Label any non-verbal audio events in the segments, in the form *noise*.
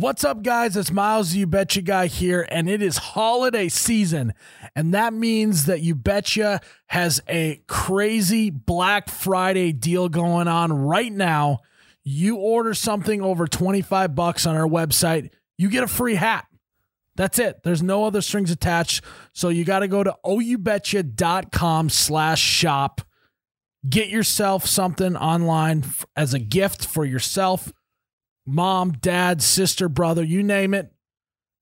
What's up, guys? It's Miles, you betcha guy here, and it is holiday season. And that means that you betcha has a crazy Black Friday deal going on right now. You order something over 25 bucks on our website, you get a free hat. That's it. There's no other strings attached. So you got to go to oubetcha.com slash shop. Get yourself something online as a gift for yourself mom, dad, sister, brother, you name it.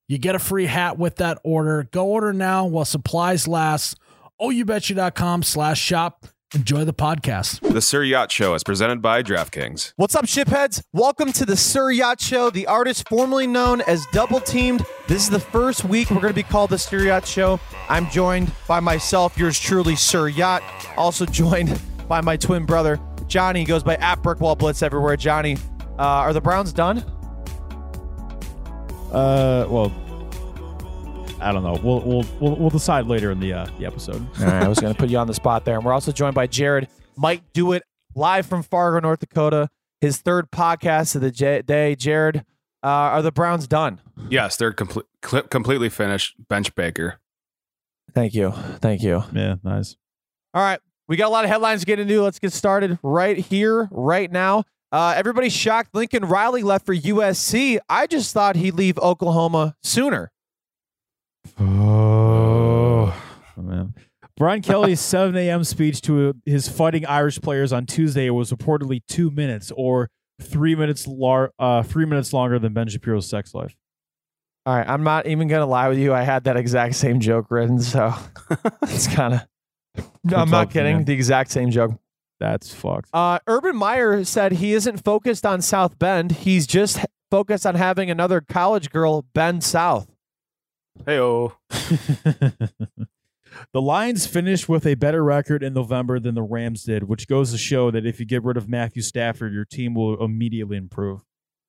You get a free hat with that order. Go order now while supplies last. OUBetcha.com slash shop. Enjoy the podcast. The Sir Yacht Show is presented by DraftKings. What's up, shipheads? Welcome to the Sir Yacht Show, the artist formerly known as Double Teamed. This is the first week we're going to be called the Sir Yacht Show. I'm joined by myself, yours truly, Sir Yacht. Also joined by my twin brother, Johnny. He goes by at Brickwall Blitz everywhere. Johnny, uh, are the Browns done? Uh, well, I don't know. We'll we'll we'll, we'll decide later in the uh, the episode. All right, I was going to put you on the spot there. And we're also joined by Jared. Might do it live from Fargo, North Dakota. His third podcast of the j- day. Jared, uh, are the Browns done? Yes, they're complete, completely finished. Bench Baker. Thank you. Thank you. Yeah, nice. All right. We got a lot of headlines to get into. Let's get started right here, right now. Uh, everybody's shocked Lincoln Riley left for USC. I just thought he'd leave Oklahoma sooner. Oh, man. Brian *laughs* Kelly's 7 a.m. speech to his fighting Irish players on Tuesday was reportedly two minutes or three minutes, lar- uh, three minutes longer than Ben Shapiro's sex life. All right. I'm not even going to lie with you. I had that exact same joke written. So *laughs* it's kind of. No, I'm not kidding. man. The exact same joke. That's fucked. Uh, Urban Meyer said he isn't focused on South Bend. He's just focused on having another college girl bend south. Hey, oh. *laughs* the Lions finished with a better record in November than the Rams did, which goes to show that if you get rid of Matthew Stafford, your team will immediately improve.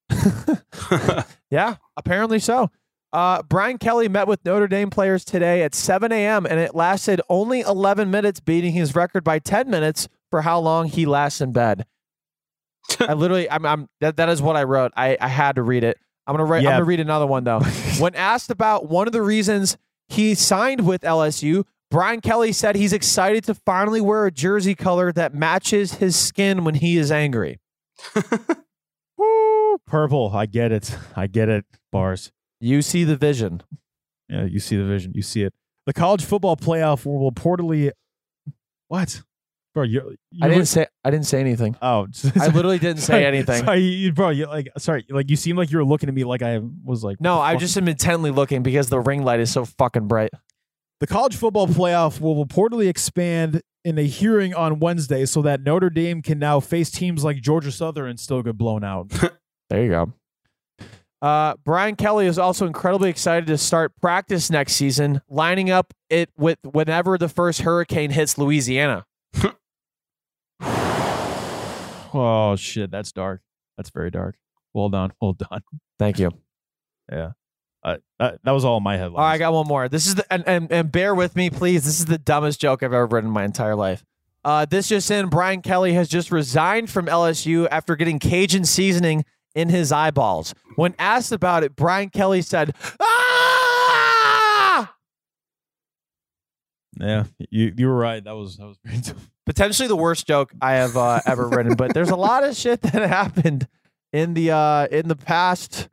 *laughs* Yeah, apparently so. Uh, Brian Kelly met with Notre Dame players today at 7 a.m. and it lasted only 11 minutes, beating his record by 10 minutes for how long he lasts in bed. I *laughs* literally, I'm, I'm that, that is what I wrote. I, I had to read it. I'm gonna write. I'm gonna read another one though. *laughs* when asked about one of the reasons he signed with LSU, Brian Kelly said he's excited to finally wear a jersey color that matches his skin when he is angry. *laughs* Woo, purple. I get it. I get it. Bars. You see the vision. Yeah, you see the vision. You see it. The college football playoff will reportedly. What? Bro, you, you I didn't look- say. I didn't say anything. Oh, *laughs* I literally didn't say sorry, anything. Sorry, you, bro. You like sorry, like you seem like you were looking at me like I was like. No, I just am intently looking because the ring light is so fucking bright. The college football playoff will reportedly expand in a hearing on Wednesday, so that Notre Dame can now face teams like Georgia Southern and still get blown out. *laughs* There you go. Uh, Brian Kelly is also incredibly excited to start practice next season, lining up it with whenever the first hurricane hits Louisiana. *laughs* oh shit, that's dark. That's very dark. Well done. Well done. Thank you. *laughs* Yeah. Uh, that, that was all my headlines. All right, I got one more. This is the and, and and bear with me, please. This is the dumbest joke I've ever written in my entire life. Uh, this just in: Brian Kelly has just resigned from LSU after getting Cajun seasoning in his eyeballs. When asked about it, Brian Kelly said, "Ah!" Yeah, you you were right. That was that was *laughs* dumb. Potentially the worst joke I have uh, ever written. But there's a lot of shit that happened in the uh, in the past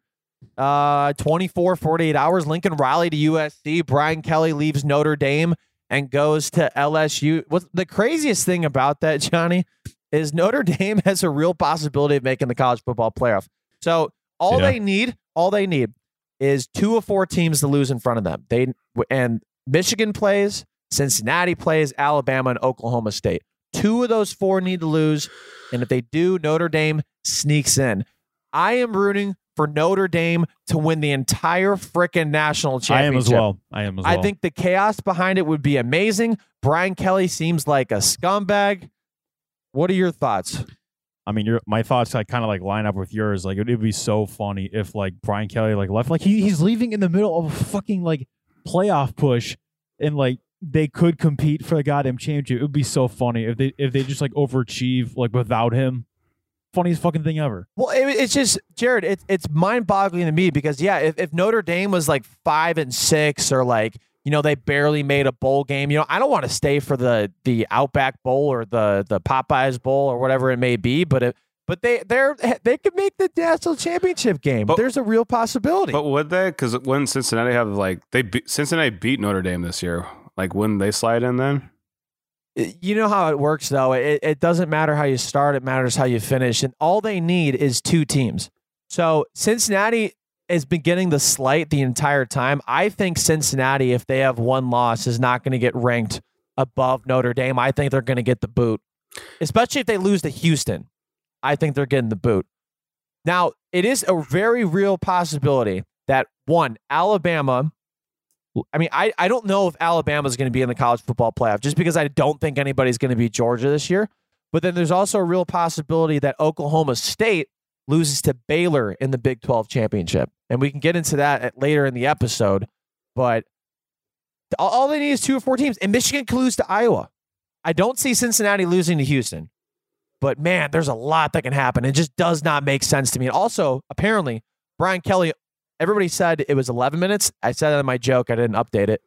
uh, 24, 48 hours. Lincoln Riley to USC. Brian Kelly leaves Notre Dame and goes to LSU. What's the craziest thing about that, Johnny, is Notre *laughs* Dame has a real possibility of making the college football playoff. So all Yeah. they need, all they need, is two of four teams to lose in front of them. They and Michigan plays, Cincinnati plays, Alabama and Oklahoma State. Two of those four need to lose, and if they do, Notre Dame sneaks in. I am rooting for Notre Dame to win the entire frickin' national championship. I am as well. I am as well. I think the chaos behind it would be amazing. Brian Kelly seems like a scumbag. What are your thoughts? I mean, your my thoughts like kind of like line up with yours. Like it would be so funny if like Brian Kelly like left, like he, he's leaving in the middle of a fucking like playoff push, and like they could compete for the goddamn championship. It would be so funny if they if they just like overachieve like without him. funniest fucking thing ever. Well, it, it's just Jared. It's it's mind boggling to me because yeah, if, if Notre Dame was like five and six or like you know they barely made a bowl game, you know I don't want to stay for the the Outback Bowl or the the Popeyes Bowl or whatever it may be, but if, but they they're they could make the national championship game. But- There's a real possibility. But would they? Because when Cincinnati have like they beat, Cincinnati beat Notre Dame this year, like wouldn't they slide in then? you know how it works though. It, it doesn't matter how you start it matters how you finish and all they need is two teams. So cincinnati has been getting the slight the entire time. I think cincinnati if they have one loss is not going to get ranked above notre dame. I think they're going to get the boot. Especially if they lose to houston i think they're getting the boot. Now it is a very real possibility that one alabama I mean, I, I don't know if Alabama's going to be in the college football playoff just because I don't think anybody's going to beat Georgia this year. But then there's also a real possibility that Oklahoma State loses to Baylor in the Big 12 championship. And we can get into that at, later in the episode. But all, all they need is two or four teams. And Michigan can lose to Iowa. I don't see Cincinnati losing to Houston. But man, there's a lot that can happen. It just does not make sense to me. And also, apparently, Brian Kelly everybody said it was 11 minutes. I said that in my joke. I didn't update it.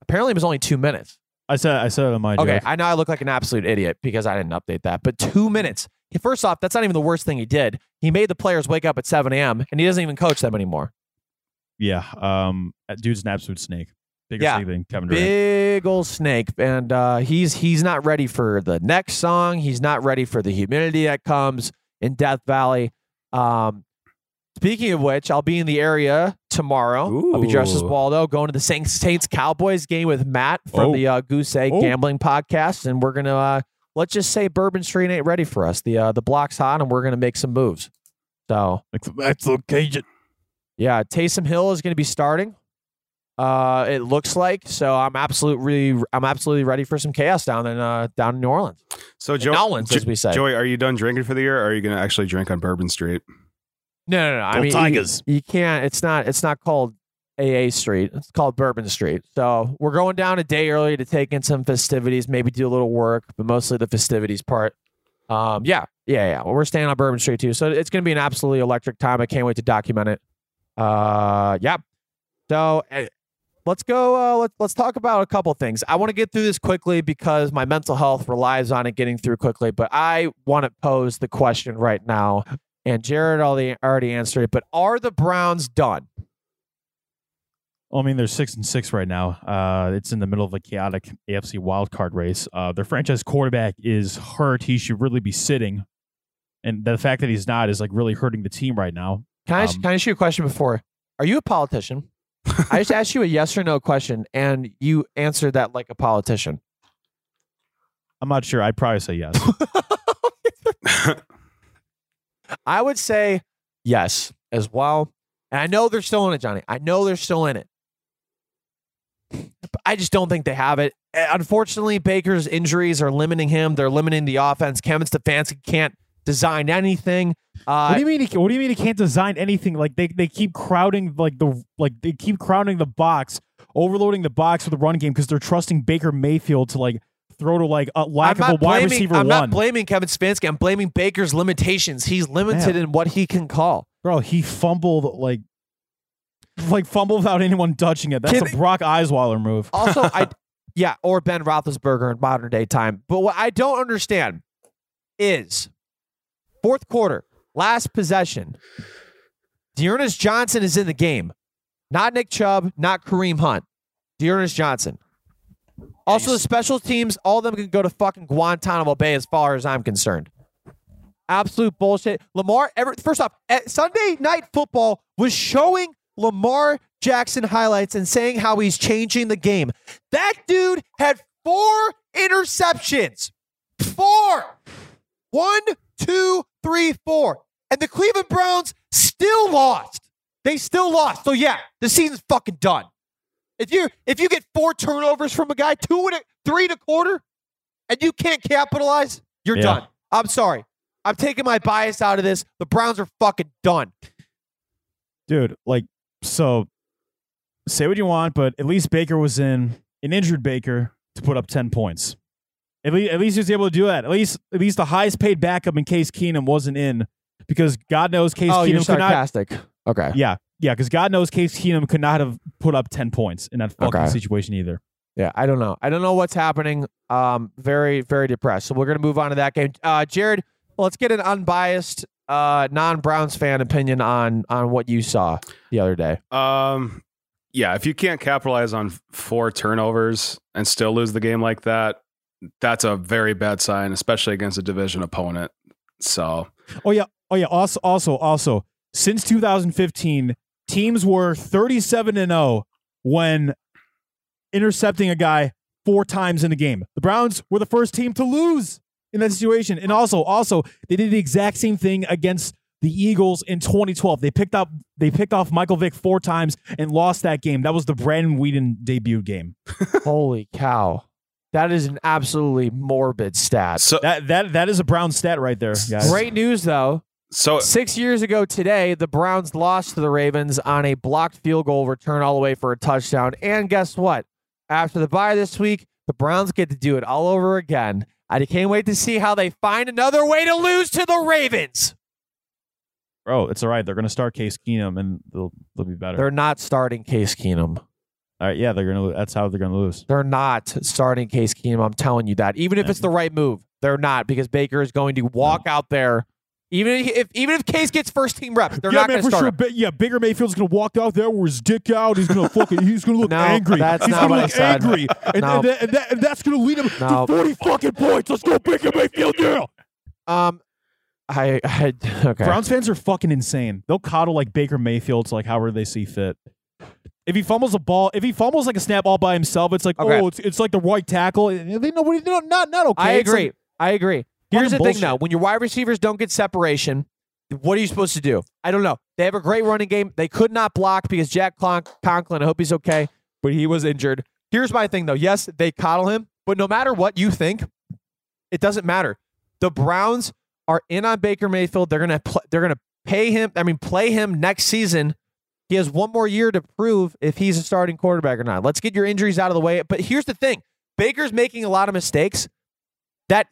Apparently, it was only two minutes. I said I said it on my joke. Okay, joke. I know I look like an absolute idiot because I didn't update that. But two minutes. First off, that's not even the worst thing he did. He made the players wake up at 7 a.m. and he doesn't even coach them anymore. Yeah. Um, dude's an absolute snake. Bigger Yeah. snake than Kevin Durant. Big old snake, and uh, he's he's not ready for the next song. He's not ready for the humidity that comes in Death Valley. Um, speaking of which, I'll be in the area tomorrow. I'll be dressed as Waldo, going to the Saints Saints Cowboys game with Matt from Oh. the uh, Goose Egg Oh. Gambling Podcast, and we're gonna uh, let's just say Bourbon Street ain't ready for us. The uh, the block's hot, and we're gonna make some moves. So Like, that's location. yeah, Taysom Hill is going to be starting. Uh, it looks like so. I'm absolutely, I'm absolutely ready for some chaos down in uh, down in New Orleans. So In Joe, Nolans, as we say. Joey, are you done drinking for the year? or Are you going to actually drink on Bourbon Street? No, no, no. I mean, you- Tigers. You, can't. It's not. It's not called AA Street. It's called Bourbon Street. So we're going down a day early to take in some festivities, maybe do a little work, but mostly the festivities part. Um, yeah, yeah, yeah. Well, we're staying on Bourbon Street too, so it's going to be an absolutely electric time. I can't wait to document it. Uh, yeah. So eh, let's go. Uh, let's let's talk about a couple things. I want to get through this quickly because my mental health relies on it getting through quickly. But I want to pose the question right now, and Jared already already answered it. But are the Browns done? Well, I mean, they're six and six right now. Uh, it's in the middle of a chaotic AFC wildcard race. Uh, their franchise quarterback is hurt. He should really be sitting, and the fact that he's not is like really hurting the team right now. Can I Um, can I ask you a question before? Are you a politician? *laughs* I just asked you a yes or no question, and you answered that like a politician. I'm not sure. I'd probably say yes. *laughs* *laughs* I would say yes as well. And I know they're still in it, Johnny. I know they're still in it. But I just don't think they have it. Unfortunately, Baker's injuries are limiting him. They're limiting the offense. Kevin Stefanski can't design anything. what Uh, do you mean? He, what do you mean he can't design anything? Like they, they keep crowding like the like they keep crowding the box, overloading the box with the run game because they're trusting Baker Mayfield to like throw to like a lack of a not wide receiver I'm one. not blaming Kevin Stefanski. I'm blaming Baker's limitations. He's limited Yeah. in what he can call. Bro, he fumbled like like fumbled without anyone touching it. That's Can a Brock Osweiler move. *laughs* Also, I *laughs* yeah, or Ben Roethlisberger in modern day time. But what I don't understand is fourth quarter, last possession. D'Ernest Johnson is in the game, not Nick Chubb, not Kareem Hunt. D'Ernest Johnson. Also, the special teams, all of them can go to fucking Guantanamo Bay as far as I'm concerned. Absolute bullshit. Lamar, ever, first off, Sunday night football was showing Lamar Jackson highlights and saying how he's changing the game. That dude had four interceptions. Four. One, two, three, four. And the Cleveland Browns still lost. They still lost. So yeah, the season's fucking done. If you if you get four turnovers from a guy, two and a, three and a quarter, and you can't capitalize, you're Yeah. done. I'm sorry. I'm taking my bias out of this. The Browns are fucking done. Dude, like so say what you want, but at least Baker was in an injured Baker to put up 10 points. At least, at least he was able to do that. At least, at least the highest paid backup in Case Keenum wasn't in because God knows Case oh, you're Keenum not. sarcastic. Okay. Yeah, yeah, because God knows Case Keenum could not have put up ten points in that fucking Okay. situation either. Yeah, I don't know. I don't know what's happening. Um, very, very depressed. So we're gonna move on to that game. Uh, Jared, let's get an unbiased, uh, non-Browns fan opinion on on what you saw the other day. Um, yeah, if you can't capitalize on four turnovers and still lose the game like that, that's a very bad sign, especially against a division opponent. So Oh yeah, oh yeah. Also, also, also, since 2015, teams were 37 and 0 when intercepting a guy four times in a game. The Browns were the first team to lose in that situation, and also, also, they did the exact same thing against the Eagles in 2012. They picked up, they picked off Michael Vick four times and lost that game. That was the Brandon Weeden debut game. *laughs* Holy cow, that is an absolutely morbid stat. so That that that is a Brown stat right there, guys. Great news though. So Six years ago today, the Browns lost to the Ravens on a blocked field goal return all the way for a touchdown. And guess what? After the bye this week, the Browns get to do it all over again. I can't wait to see how they find another way to lose to the Ravens. Bro, it's all right. They're going to start Case Keenum and they'll they'll be better. They're not starting Case Keenum. all right, yeah, they're going to. That's how they're going to lose. They're not starting Case Keenum. I'm telling you that. Even if it's the right move, they're not because Baker is going to walk out there. Even if even if Case gets first team reps, they're yeah, not going to for start. sure. him. Ba- yeah, Baker Mayfield's going to walk out there with his dick out. He's going to fucking. *laughs* He's going to look No, angry. that's he's not gonna what I look said. angry, and, No. and, that, and, that, and that's going to lead him No. to forty fucking points. Let's go, Baker Mayfield. Yeah. Um, I, I *laughs* okay. Browns fans are fucking insane. They'll coddle like Baker Mayfield to like however they see fit. If he fumbles a ball, if he fumbles like a snap all by himself, it's like Okay. oh, it's, it's like the right tackle. They know what he's. Not not okay. I It's agree. like- I agree. Here's the thing, though: when your wide receivers don't get separation, what are you supposed to do? I don't know. They have a great running game. They could not block because Jack Conklin. I hope he's okay, but he was injured. Here's my thing, though. Yes, they coddle him, but no matter what you think, it doesn't matter. The Browns are in on Baker Mayfield. They're gonna pl- they're gonna pay him. I mean, play him next season. He has one more year to prove if he's a starting quarterback or not. Let's get your injuries out of the way. But here's the thing: Baker's making a lot of mistakes that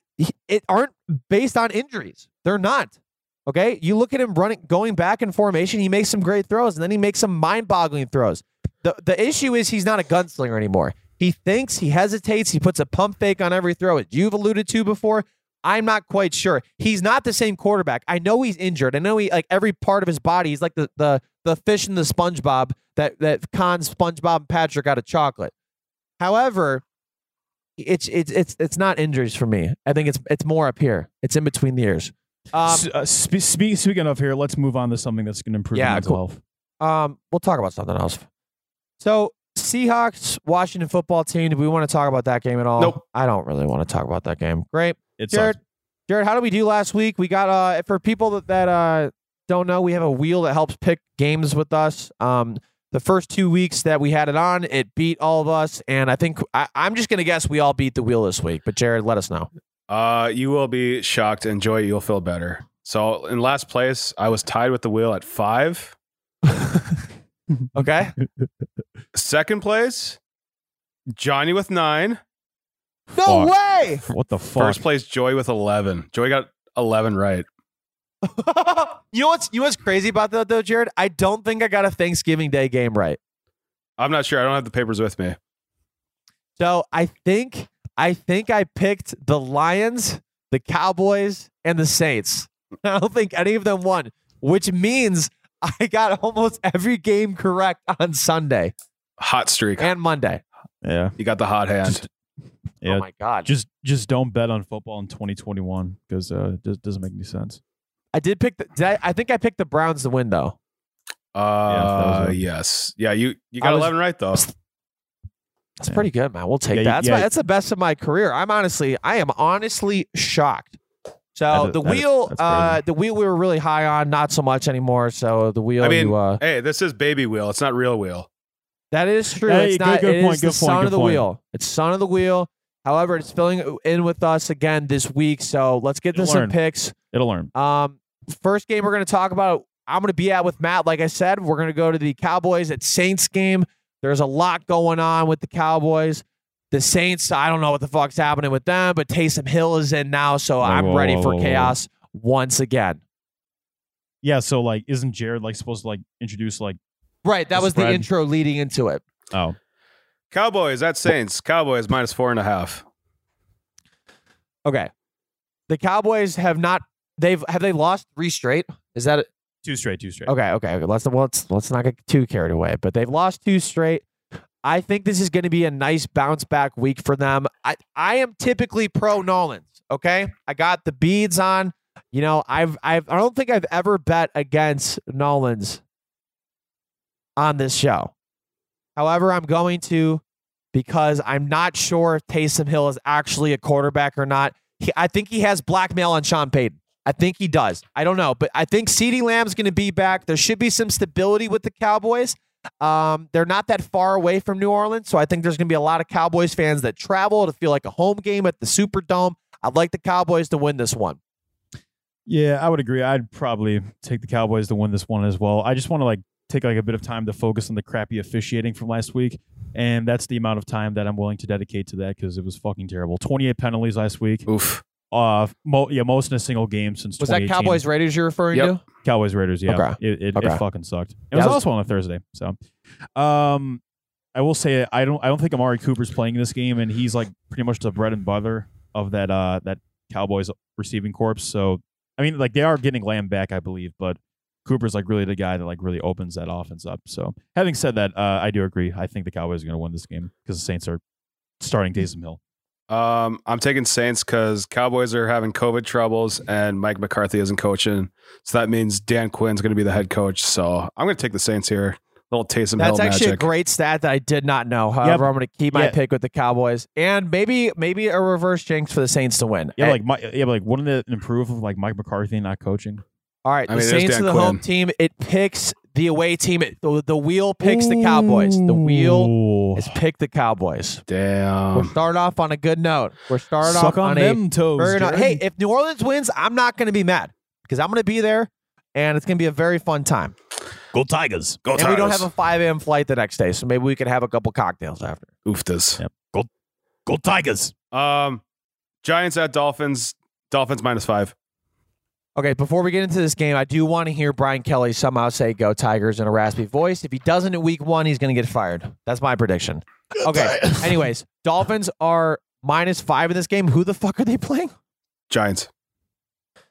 it aren't based on injuries. They're not. Okay, you look at him running, going back in formation. He makes some great throws, and then he makes some mind-boggling throws. the The issue is he's not a gunslinger anymore. He thinks, he hesitates, he puts a pump fake on every throw. As you've alluded to before, I'm not quite sure. He's not the same quarterback. I know he's injured. I know he like every part of his body. He's like the the the fish in the SpongeBob that that cons SpongeBob and Patrick out of chocolate. However, it's it's it's it's not injuries for me. I think it's it's more up here. It's in between the ears. Um, S- uh, spe- spe- speaking of here, let's move on to something that's going to improve Yeah, mental cool. health. Um, we'll talk about something else. So, Seahawks, Washington football team. Do we want to talk about that game at all? Nope. I don't really want to talk about that game. Great, It's Jared. Jared, how did we do last week? We got uh for people that, that uh don't know, we have a wheel that helps pick games with us. Um, the first two weeks that we had it on, it beat all of us, and I think I, I'm just gonna guess we all beat the wheel this week. But Jared, let us know. uh, you will be shocked. Enjoy. it. You'll feel better. So in last place, I was tied with the wheel at five. *laughs* Okay. Second place, Johnny with nine. no Fuck. way. What the fuck? First place, Joey with eleven. Joey got eleven right. *laughs* you know what's you know what's crazy about that though, Jared? I don't think I got a Thanksgiving Day game right. I'm not sure. I don't have the papers with me. So I think I think I picked the Lions, the Cowboys, and the Saints. *laughs* I don't think any of them won, which means I got almost every game correct on Sunday Hot streak. and Monday. yeah, You got the hot hand. Just- yeah. Oh my god! just just don't bet on football in 2021 because uh, it doesn't make any sense. I did pick the. Did I, I think I picked the Browns to win though. that Uh, was yes. Yeah, you you got was- 11 right though. That's Yeah. pretty good, man. We'll take Yeah, that. That's, yeah. my, that's the best of my career. I'm honestly, I am honestly shocked. So That is- the wheel, that's uh, the wheel we were really high on, not so much anymore. So the wheel, I mean, you, uh, hey, this is baby wheel. It's not real wheel. That is true. Hey, it's good- not. good it point, is good the point, son good of the point. wheel. It's son of the wheel. However, it's filling in with us again this week. So let's get to You'll some learn. picks. It'll learn. Um, first game we're going to talk about. I'm going to be at with Matt. Like I said, we're going to go to the Cowboys at Saints game. There's a lot going on with the Cowboys. The Saints, I don't know what the fuck's happening with them, but Taysom Hill is in now, so I'm whoa, ready whoa, for whoa, whoa. chaos once again. Yeah, so like, isn't Jared like supposed to like introduce like? Right, that The was the intro leading into it. Oh, Cowboys at Saints. Cowboys minus four and a half. Okay. The Cowboys have not they've have they lost three straight? Is that two straight, two straight. Okay, okay, okay. Let's well, let's let's not get too carried away. But they've lost two straight. I think this is going to be a nice bounce back week for them. I I am typically pro Nolans. Okay, I got the beads on. You know, I've I've I don't think I've ever bet against Nolans on this show. However, I'm going to because I'm not sure if Taysom Hill is actually a quarterback or not. He, I think he has blackmail on Sean Payton. I think he does. I don't know, but I think CeeDee Lamb's going to be back. There should be some stability with the Cowboys. Um, they're not that far away from New Orleans, so I think there's going to be a lot of Cowboys fans that travel to feel like a home game at the Superdome. I'd like the Cowboys to win this one. Yeah, I would agree. I'd probably take the Cowboys to win this one as well. I just want to like take like a bit of time to focus on the crappy officiating from last week, and that's the amount of time that I'm willing to dedicate to that because it was fucking terrible. 28 penalties last week. Oof. Uh, mo- yeah, most in a single game since Was that 2018. Cowboys Raiders you're referring Yep. to? Cowboys Raiders? Yeah, Okay. it it, Okay. it fucking sucked. It was was- also on a Thursday, so um, I will say I don't I don't think Amari Cooper's playing this game, and he's like pretty much the bread and butter of that uh that Cowboys receiving corps. So I mean, like they are getting Lamb back, I believe, but Cooper's like really the guy that like really opens that offense up. So having said that, uh, I do agree. I think the Cowboys are going to win this game because the Saints are starting Taysom Hill. Um, I'm taking Saints because Cowboys are having COVID troubles and Mike McCarthy isn't coaching. So that means Dan Quinn's going to be the head coach. So I'm going to take the Saints here. Little Taysom That's Hill actually magic. a great stat that I did not know. However, I'm going to keep my Yeah. pick with the Cowboys and maybe maybe a reverse jinx for the Saints to win. Yeah, Eh, like my, yeah, but like wouldn't it improve with like Mike McCarthy not coaching? all right, I the mean, Saints Dan are the home team. It picks the away team. The, the wheel picks the Cowboys. The wheel is pick the Cowboys. Damn. We're Damn. starting off on a good note. We're starting Suck off on, on, a them toes. very nice- Jared. Hey, if New Orleans wins, I'm not going to be mad because I'm going to be there, and it's going to be a very fun time. go Tigers! Go and we don't have a 5 a.m. flight the next day, so maybe we could have a couple cocktails after. Ooftas. Yep. Go, go Tigers! Um, Giants at Dolphins. Dolphins minus five. Okay, before we get into this game, I do want to hear Brian Kelly somehow say "Go Tigers" in a raspy voice. If he doesn't in Week One, he's going to get fired. That's my prediction. *laughs* Okay. Anyways, Dolphins are minus five in this game. Who the fuck are they playing? Giants.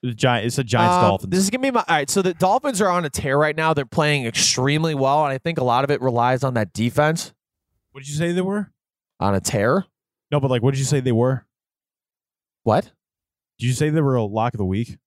The Giant, it's a Giants Um, Dolphins. This is gonna be my all right. So the Dolphins are on a tear right now. They're playing extremely well, and I think a lot of it relies on that defense what did you say they were? on a tear. No, but like, what did you say they were? What? Did you say they were a lock of the week?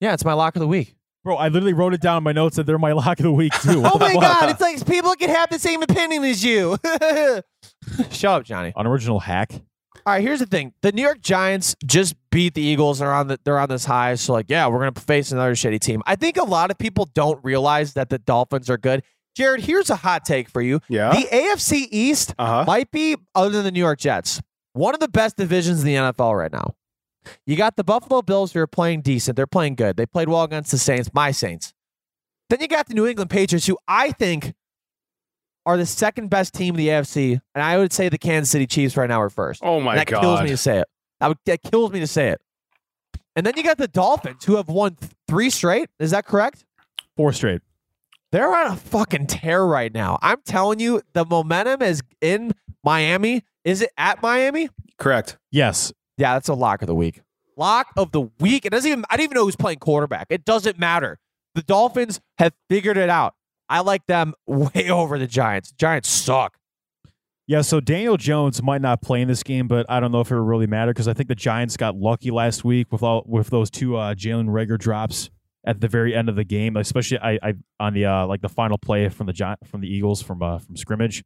Yeah, it's my lock of the week. Bro, I literally wrote it down in my notes that they're my lock of the week too. What *laughs* Oh my fuck? god! It's like people can have the same opinion as you. *laughs* Shut up, Johnny. Unoriginal hack. All right, here's the thing: the New York Giants just beat the Eagles. They're on the they're on this high, so like, yeah, we're gonna face another shitty team. I think a lot of people don't realize that the Dolphins are good. Jared, here's a hot take for you: Yeah. the AFC East Uh huh. might be, other than the New York Jets, one of the best divisions in the NFL right now. You got the Buffalo Bills who are playing decent. They're playing good. They played well against the Saints, my Saints. Then you got the New England Patriots, who I think are the second best team in the AFC, and I would say the Kansas City Chiefs right now are first. Oh my that god. That kills me to say it. That, would, that kills me to say it. And then you got the Dolphins, who have won th- three straight. Is that correct? Four straight. They're on a fucking tear right now. I'm telling you, the momentum is in Miami. Is it at Miami? Correct. Yes. Yeah, that's a lock of the week. Lock of the week. It doesn't even. I don't even know who's playing quarterback. It doesn't matter. The Dolphins have figured it out. I like them *laughs* way over the Giants. Giants suck. Yeah, so Daniel Jones might not play in this game, but I don't know if it would really matter because I think the Giants got lucky last week with all with those two uh, Jalen Reagor drops at the very end of the game, especially I, I on the uh, like the final play from the Gi- from the Eagles from uh, from scrimmage.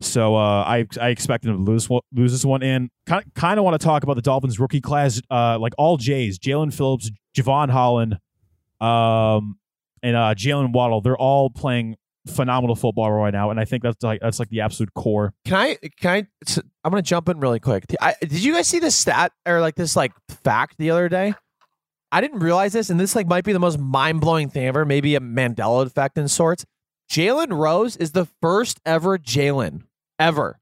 So uh, I I expect them to lose lose this one, and kind kind of want to talk about the Dolphins rookie class, uh, like all Jays, Jaelan Phillips, Jevon Holland, um, and uh, Jaylen Waddle. They're all playing phenomenal football right now, and I think that's like that's like the absolute core. Can I? Can I? I'm gonna jump in really quick. I, did you guys see this stat or like this like fact the other day? I didn't realize this, and this like might be the most mind blowing thing ever. Maybe a Mandela effect in sorts. Jalen Rose is the first ever Jalen ever.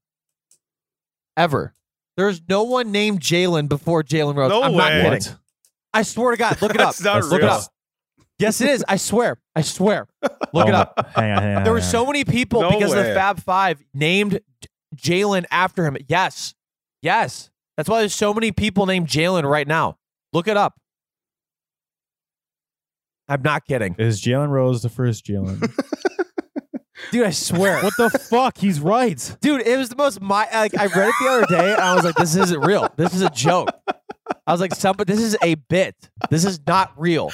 ever. There's no one named Jalen before Jalen Rose. No I'm way. not kidding. I swear to God, look it *laughs* up. That's not look it real. up. Yes, it is. I swear. I swear. Look it Oh, up. Hang on, hang on. There were so many people No because the. Fab Five named Jalen after him. Yes. Yes. That's why there's so many people named Jalen right now. Look it up. I'm not kidding. Is Jalen Rose the first Jalen? *laughs* Dude, I swear. what the fuck? He's right. Dude, it was the most my like I read it the other day and I was like, this isn't real. This is a joke. I was like, somebody this is a bit. This is not real.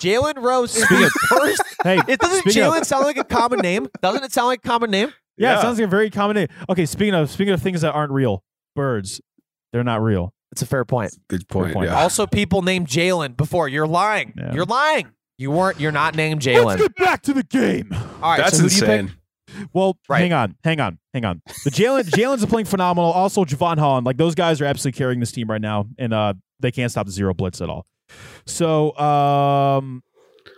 Jalen Rose is the first. Hey, It doesn't speaking of- Jalen sound like a common name? Doesn't it sound like a common name? Yeah, Yeah. it sounds like a very common name. Okay, speaking of speaking of things that aren't real, birds, they're not real. It's a fair point. Good point. point. Yeah. Also, people named Jalen before. You're lying. Yeah. You're lying. You weren't. You're not named Jalen. Let's get back to the game. All right. That's so who do you pick? insane. Well, Right. hang on, hang on, hang on. The Jalen Jalen's playing phenomenal. Also, Jevon Holland, like those guys are absolutely carrying this team right now, and uh, they can't stop the zero blitz at all. So, um,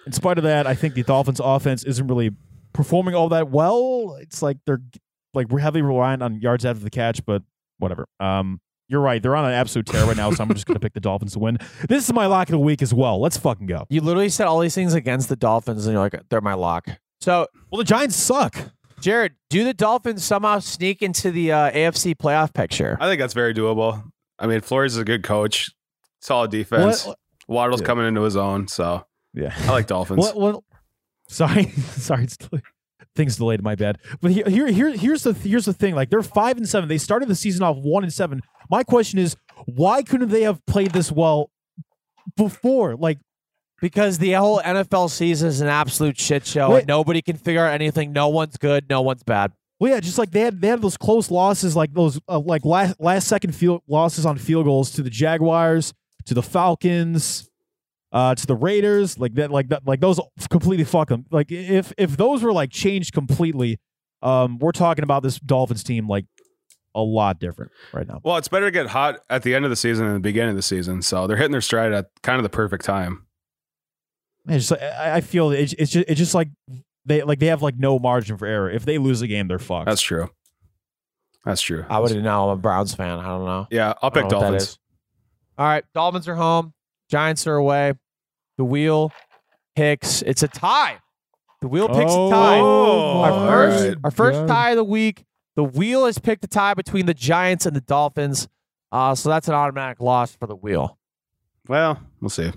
in spite of that, I think the Dolphins' offense isn't really performing all that well. It's like they're like we're heavily reliant on yards after the catch, but whatever. Um, you're right; they're on an absolute tear right now, so I'm just gonna pick the Dolphins to win. This is my lock of the week as well. Let's fucking go. You literally said all these things against the Dolphins, and you're like, they're my lock. So, Well, the Giants suck. Jared, do the Dolphins somehow sneak into the uh, AFC playoff picture? I think that's very doable. I mean, Flores is a good coach, solid defense. What- Waddle's Yeah. coming into his own, so Yeah. I like Dolphins. What? What? Sorry, *laughs* sorry. It's del- things delayed. My bad. But here, here, here, here's the here's the thing. Like they're five and seven. They started the season off one and seven. My question is, why couldn't they have played this well before? Like, Because the whole NFL season is an absolute shit show, Wait. and nobody can figure out anything. No one's good. No one's bad. well, yeah, just like they had they had those close losses, like those uh, like last last second field losses on field goals to the Jaguars, to the Falcons. Uh, to the Raiders, like that, like that, like those completely fuck them. Like if if those were like changed completely, um, we're talking about this Dolphins team like a lot different right now. well, it's better to get hot at the end of the season than the beginning of the season. So they're hitting their stride at kind of the perfect time. Man, just, like- I I feel it's, it's just it's just like they like they have like no margin for error. If they lose a game, they're fucked. That's true. That's true. I wouldn't know. I'm a Browns fan. I don't know. Yeah, I'll pick don't know what that Dolphins. All right, Dolphins are home. Giants are away. The wheel picks. It's a tie. The wheel picks a tie. Oh, our first, right. our first God. tie of the week. The wheel has picked a tie between the Giants and the Dolphins. Uh, so that's an automatic loss for the wheel. Well, we'll see.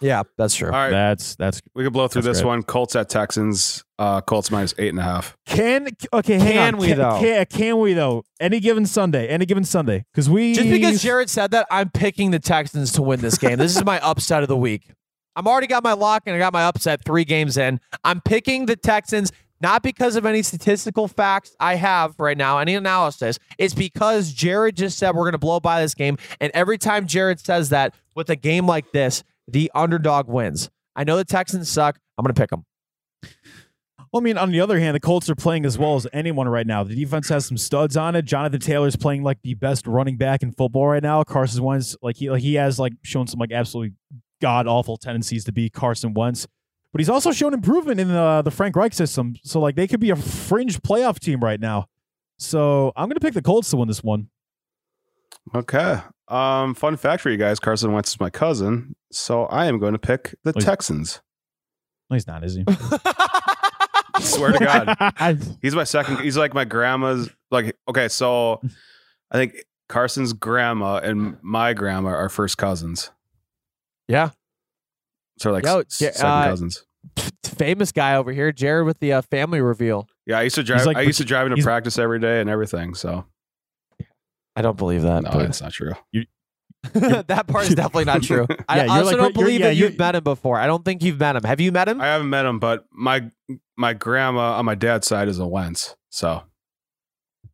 Yeah, that's true. All right, That's that's we can blow through this great. one. Colts at Texans. Uh, Colts minus eight and a half. can okay. Hang Can on. we, can, though? Can, can we though? Any given Sunday, any given Sunday, because we Just because Jared said that, I'm picking the Texans to win this game. This is my *laughs* upset of the week. I'm already got my lock and I got my upset three games in. I'm picking the Texans not because of any statistical facts I have right now, any analysis. It's because Jared just said we're going to blow by this game. And every time Jared says that with a game like this, the underdog wins. I know the Texans suck. I'm going to pick them. Well, I mean, on the other hand, the Colts are playing as well as anyone right now. The defense has some studs on it. Jonathan Taylor's playing like the best running back in football right now. Carson Wentz, like he like he has like shown some like absolutely god awful tendencies to be Carson Wentz, but he's also shown improvement in the the Frank Reich system. So like they could be a fringe playoff team right now. So I'm gonna pick the Colts to win this one. Okay. Um, fun fact for you guys: Carson Wentz is my cousin, so I am going to pick the Wait. Texans. No, he's not, is he? *laughs* Swear to God, *laughs* he's my second. He's like my grandma's. Like, okay, so I think Carson's grandma and my grandma are first cousins. Yeah. So like Yo, s- yeah, second uh, cousins. *laughs* Famous guy over here, Jared with the uh, family reveal. Yeah, I used to drive. like I used to drive into practice every day and everything. So I don't believe that. no, but- it's not true. *laughs* that part is definitely not true. *laughs* I Yeah, you're also like- don't believe yeah, that you're- you've met him before. I don't think you've met him. Have you met him? I haven't met him, but my my grandma on my dad's side is a Wentz. So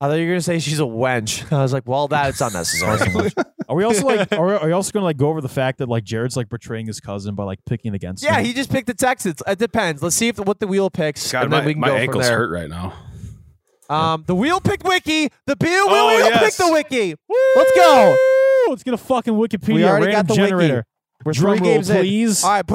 I thought you were gonna say she's a wench. I was like, well, that's unnecessary. Are we also like *laughs* are we, are we also gonna like go over the fact that like Jared's like betraying his cousin by like picking against yeah, him? he just picked the Texans. It depends. Let's see if what the wheel picks, God, and then my, we can my go from ankle's there. hurt right now. Um, the wheel picked Wiki. The wheel, wheel, Oh, wheel yes. picked the Wiki. Let's go. Woo! Let's get a fucking Wikipedia We already random got the wiki. generator. We're Drum three roll, games in. please. All right.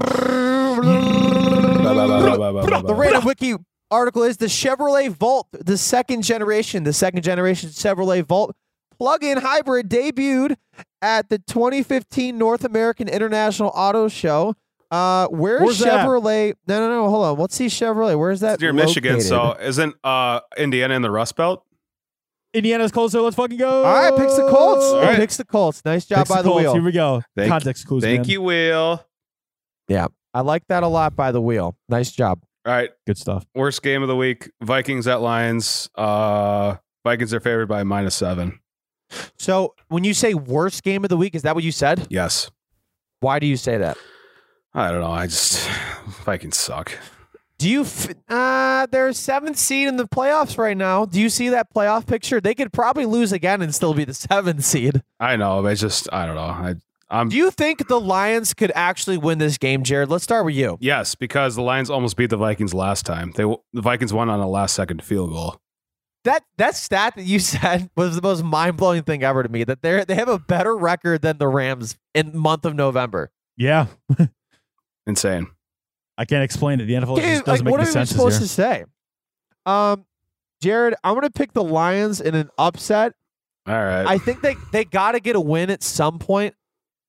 The random wiki article is the Chevrolet Volt, the second generation, the second generation Chevrolet Volt plug-in hybrid debuted at the 2015 North American International Auto Show. Uh, where's, Where's that? Chevrolet? No, no, no. Hold on. Let's see Chevrolet. Where's that? It's near Michigan, so isn't uh, Indiana in the Rust Belt? Indiana's closer. Let's fucking go. All right, picks the Colts. All It right. Picks the Colts. Nice job Picks by the Colts. wheel. Here we go. Thank- Context clues. Thank man. you, Will. Yeah, I like that a lot by the wheel. Nice job. All right, Good stuff. worst game of the week: Vikings at Lions. Uh, Vikings are favored by minus seven. So when you say worst game of the week, is that what you said? Yes. Why do you say that? I don't know. I just *sighs* Vikings suck. Do you? F- uh, they're seventh seed in the playoffs right now. Do you see that playoff picture? They could probably lose again and still be the *laughs* seventh seed. I know. But it's just I don't know. I I'm Do you think the Lions could actually win this game, Jared? Let's start with you. yes because the Lions almost beat the Vikings last time. They the Vikings won on a last second field goal. That that stat that you *laughs* said was the most mind blowing thing ever to me. That they they have a better record than the Rams in month of November. Yeah, *laughs* Insane. I can't explain it. The NFL Okay, just doesn't like, make what any are we sense supposed here. to say? Um, Jared, I'm gonna pick the Lions in an upset. All right. I think they they got to get a win at some point,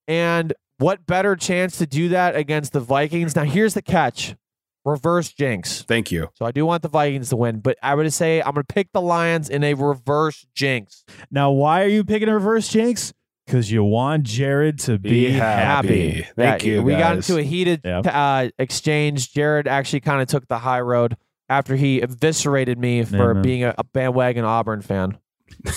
and what better chance to do that against the Vikings? Now, here's the catch: reverse jinx. Thank you. So I do want the Vikings to win, but I would say I'm gonna pick the Lions in a reverse jinx. Now, why are you picking a reverse jinx? Because you want Jared to be, Be happy. Thank Yeah, you, We got into a heated Yep. uh, exchange. Jared actually kind of took the high road after he eviscerated me for man. being a, a bandwagon Auburn fan.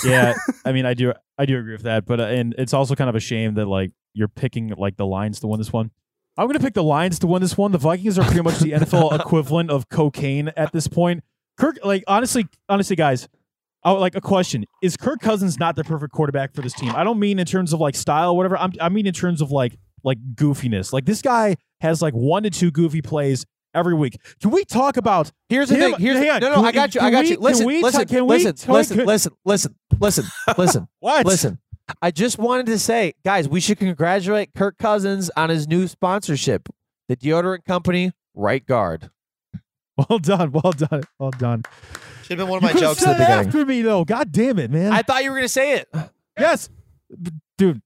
yeah, *laughs* I mean, I do, I do agree with that, but uh, and it's also kind of a shame that like you're picking like the Lions to win this one. I'm gonna pick the Lions to win this one. The Vikings are pretty much the *laughs* NFL equivalent of cocaine at this point. Kirk, like honestly, honestly, guys, I would like a question: Is Kirk Cousins not the perfect quarterback for this team? I don't mean in terms of like style, or whatever. I'm, I mean in terms of like like goofiness. Like this guy has like one to two goofy plays every week. Can we talk about Here's the Him- thing. Here's hang the, no, no. Can I we- got you. I got we- you. Listen, listen, can we listen, listen, listen, listen, listen, *laughs* listen, what? listen. *laughs* I just wanted to say, guys, we should congratulate Kirk Cousins on his new sponsorship, the deodorant company, Right Guard. *laughs* Well done, well done, well done. Should have been one of my You could've said it after me though. God damn it, man. I thought you were going to say it. yes, dude.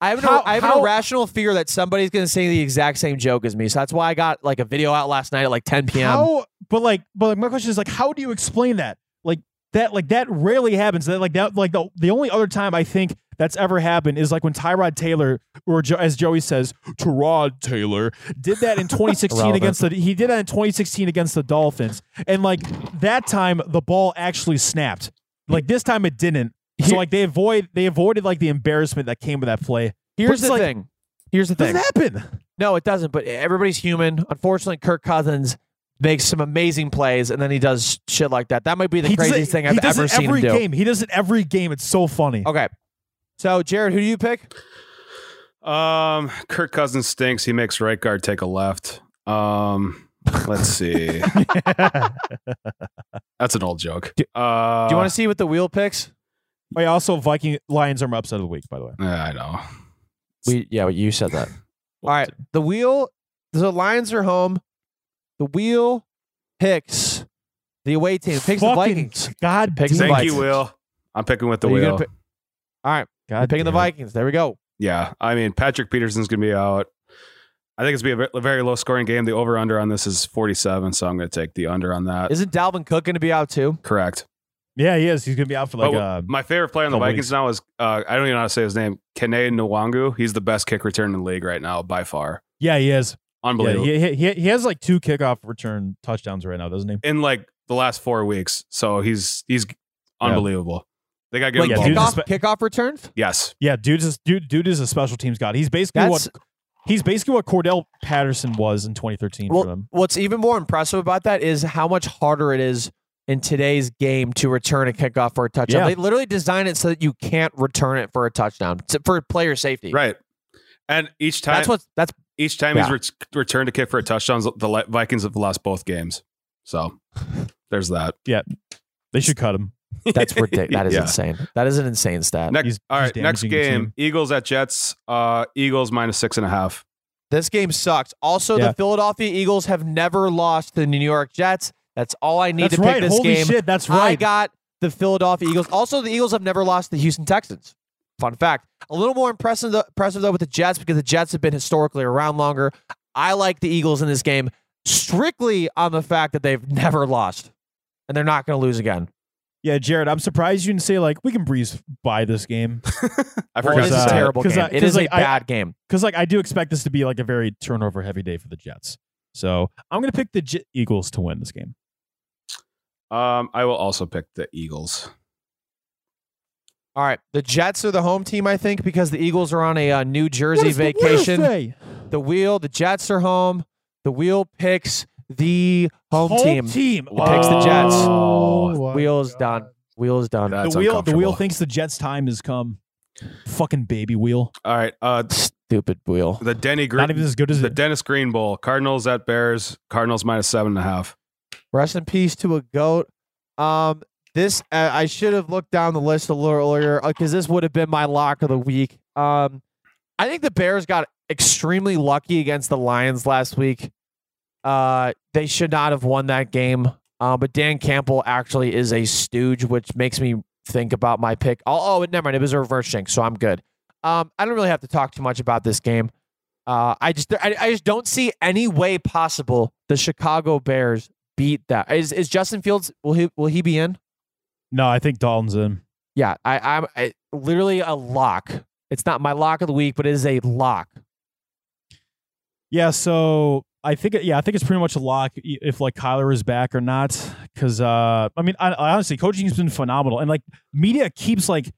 I have, How- no, I have how- an irrational fear that somebody's going to say the exact same joke as me. So that's why I got like a video out last night at like 10 p.m. How? But like, but like, my question is like, how do you explain that? Like that, like that rarely happens. That like that, like the the only other time I think that's ever happened is like when Tyrod Taylor, or jo- as Joey says, Tyrod Taylor did that in 2016 against the. He did that in 2016 against the Dolphins, and like that time the ball actually snapped. Like this time it didn't. So like they avoid they avoided like the embarrassment that came with that play. Here's the like- thing. Here's the thing. Doesn't happen. No, it doesn't. But everybody's human. Unfortunately, Kirk Cousins makes some amazing plays, and then he does shit like that. That might be the He craziest thing I've ever seen every game. He does it every game. It's so funny. Okay. So, Jared, who do you pick? Um, Kirk Cousins stinks. He makes right guard take a left. Um, let's see. *laughs* That's an old joke. Do- uh, do you want to see what the wheel picks? Oh, yeah, also, Viking Lions are my upset of the week, by the way. Yeah, I know. We yeah, you said that. *laughs* All right. The wheel. The Lions are home. The wheel picks the away team. Picks the Fucking Vikings. God Picks damn the Thank you, Will. I'm picking with the Are wheel. pick- All right. God picking the damn it. Vikings. There we go. Yeah, I mean Patrick Peterson's gonna be out. I think it's gonna be a very low scoring game. The over under on this is 47, so I'm gonna take the under on that. Isn't Dalvin Cook going to be out too? Correct. Yeah, he is. He's going to be out for like But uh, my favorite player on the Vikings weeks. now is uh, I don't even know how to say his name. Kene Nwangwu. He's the best kick return in the league right now by far. yeah, he is. Unbelievable. he, he, he- he has like two kickoff return touchdowns right now, doesn't he? In like the last four weeks, so he's he's unbelievable. They got to get Like him yeah, the dude, ball. kickoff, spe- kickoff returns? Yes. Yeah, dude is dude, dude is a special teams god. He's basically That's what he's basically what Cordarrelle Patterson was in 2013 for well, them. what's even more impressive about that is how much harder it is in today's game to return a kickoff for a touchdown. Yeah. They literally design it so that you can't return it for a touchdown for player safety. Right. And each time That's what that's each time Yeah. he's ret- returned a kick for a touchdown, the Vikings have lost both games. So there's that. Yeah, they should cut him. That's ridiculous. *laughs* That is Yeah. insane. That is an insane stat. Next, He's- all he's right, next game. Eagles at Jets. Uh, Eagles minus six and a half. This game sucks. Also, Yeah. the Philadelphia Eagles have never lost to the New York Jets. That's all I need That's to pick right. this Holy game. shit, that's right. I got the Philadelphia Eagles. Also, the Eagles have never lost to the Houston Texans. Fun fact. A little more impressive, impressive though with the Jets because the Jets have been historically around longer. I like the Eagles in this game strictly on the fact that they've never lost and they're not going to lose again. Yeah, Jared, I'm surprised you didn't say like we can breeze by this game *laughs* I Well, forgot this to is uh, a say it. game. I- it 'cause, is like, a I- bad game. because like I do expect this to be like a very turnover heavy day for the Jets. So I'm gonna pick the J- Eagles to win this game. Um, I will also pick the Eagles. All right, the Jets are the home team, I think, because the Eagles are on a uh, New Jersey vacation. The, The wheel, the Jets are home. The wheel picks the home, team. team. It picks the Jets. Oh, Wheel's done. Wheel's done. That's the wheel. The wheel thinks the Jets' time has come. Fucking baby wheel. All right. Uh, Stupid wheel. the Denny Green, Not even as good as the it. Dennis Green Bowl. Cardinals at Bears. Cardinals minus seven and a half. Rest in peace to a goat. Um, this uh, I should have looked down the list a little earlier because this would have been my lock of the week. Um, I think the Bears got extremely lucky against the Lions last week. Uh, they should not have won that game. Uh, but Dan Campbell actually is a stooge, which makes me think about my pick. Oh, oh, never mind. It was a reverse shank, so I'm good. Um, I don't really have to talk too much about this game. Uh, I just I, I just don't see any way possible the Chicago Bears beat that. Is is Justin Fields will he will he be in? no, I think Dalton's in. Yeah, I I'm I, literally a lock. It's not my lock of the week, but it is a lock. Yeah, so I think yeah, I think it's pretty much a lock if like Kyler is back or not. Because uh, I mean, I, I honestly, coaching's been phenomenal, and like media keeps like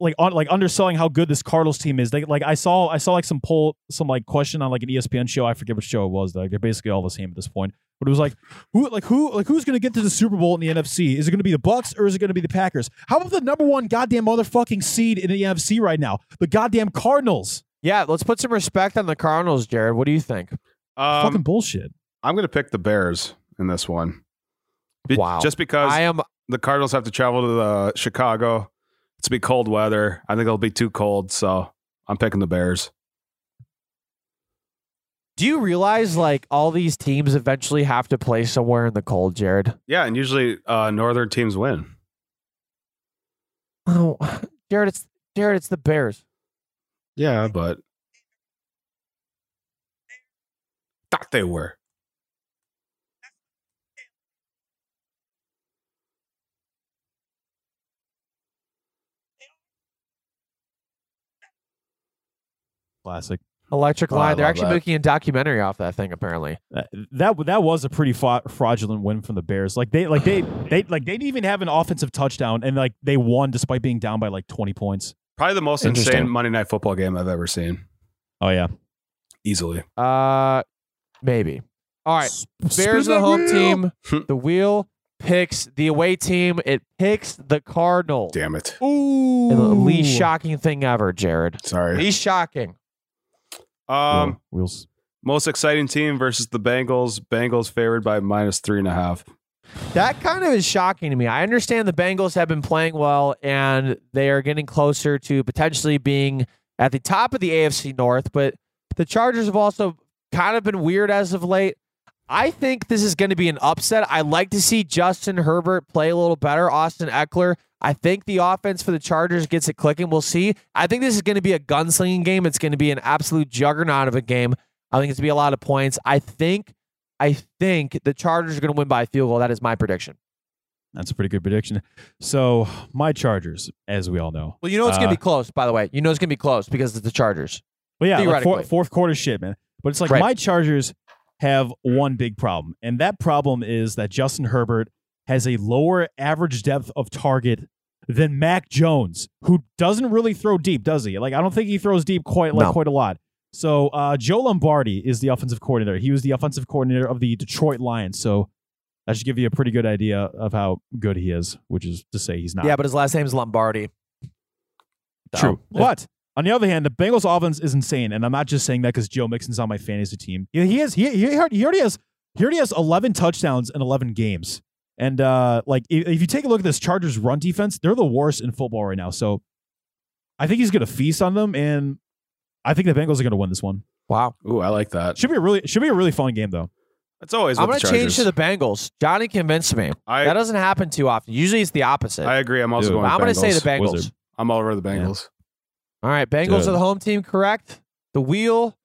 like on like underselling how good this Cardinals team is. Like like I saw I saw like some poll some like question on like an ESPN show. I forget which show it was. Like they're basically all the same at this point. But it was like who like who like who's gonna get to the Super Bowl in the NFC? Is it gonna be the Bucks or is it gonna be the Packers? How about the number one goddamn motherfucking seed in the NFC right now? The goddamn Cardinals. Yeah, let's put some respect on the Cardinals, Jared. What do you think? Fucking Um, bullshit. I'm going to pick the Bears in this one. Be- Wow. Just because I am the Cardinals have to travel to the Chicago. It's be cold weather. I think it'll be too cold, so I'm picking the Bears. Do you realize like all these teams eventually have to play somewhere in the cold, Jared? Yeah, and usually uh, northern teams win. Oh, *sighs* Jared, it's Jared, it's the Bears. Yeah, but thought they were. Classic. Electric Oh, Line. They're actually that. making a documentary off that thing, apparently. That that, that was a pretty fa- fraudulent win from the Bears. Like they like they *sighs* they like they didn't even have an offensive touchdown, and like they won despite being down by like twenty points. Probably the most insane Monday Night Football game I've ever seen. Oh yeah, Easily. Uh, maybe. All right. Bears the home team. The wheel picks the away team. It picks the Cardinals. Damn it. Ooh, And the least shocking thing ever, Jared. Sorry. Least shocking. Um, wheels. most exciting team versus the Bengals. Bengals favored by minus three and a half. That kind of is shocking to me. I understand the Bengals have been playing well and they are getting closer to potentially being at the top of the AFC North, but the Chargers have also kind of been weird as of late. I think this is going to be an upset. I like to see Justin Herbert play a little better. Austin Ekeler. I think the offense for the Chargers gets it clicking. We'll see. I think this is going to be a gunslinging game. It's going to be an absolute juggernaut of a game. I think it's going to be a lot of points. I think I think the Chargers are going to win by a field goal. That is my prediction. That's a pretty good prediction. So my Chargers, as we all know, Well, you know it's going Uh, to be close, by the way. You know it's going to be close because it's the Chargers. But yeah, like four, fourth quarter shit, man. But it's like Right. my Chargers have one big problem, and that problem is that Justin Herbert has a lower average depth of target than Mac Jones, who doesn't really throw deep, does he? Like I don't think he throws deep quite like No. quite a lot. So uh, Joe Lombardi is the offensive coordinator. He was the offensive coordinator of the Detroit Lions. So that should give you a pretty good idea of how good he is, which is to say he's not. Yeah, but his last name is Lombardi. True. But on the other hand, the Bengals offense is insane, and I'm not just saying that because Joe Mixon's on my fantasy team. Yeah, he is. He he, already- he already has. He already has 11 touchdowns in 11 games. And uh, like, if, if you take a look at this Chargers run defense, they're the worst in football right now. So I think he's going to feast on them, and I think the Bengals are going to win this one. Wow. Ooh, I like that. Should be a really should be a really fun game though. It's always I'm going to change to the Bengals. Johnny convinced me. I that doesn't happen too often. Usually it's the opposite. I agree. I'm also Dude, going. I'm going going to say the Bengals. Bengals. Wizard. I'm all over the Bengals. All right, Bengals Dude. are the home team, correct? The wheel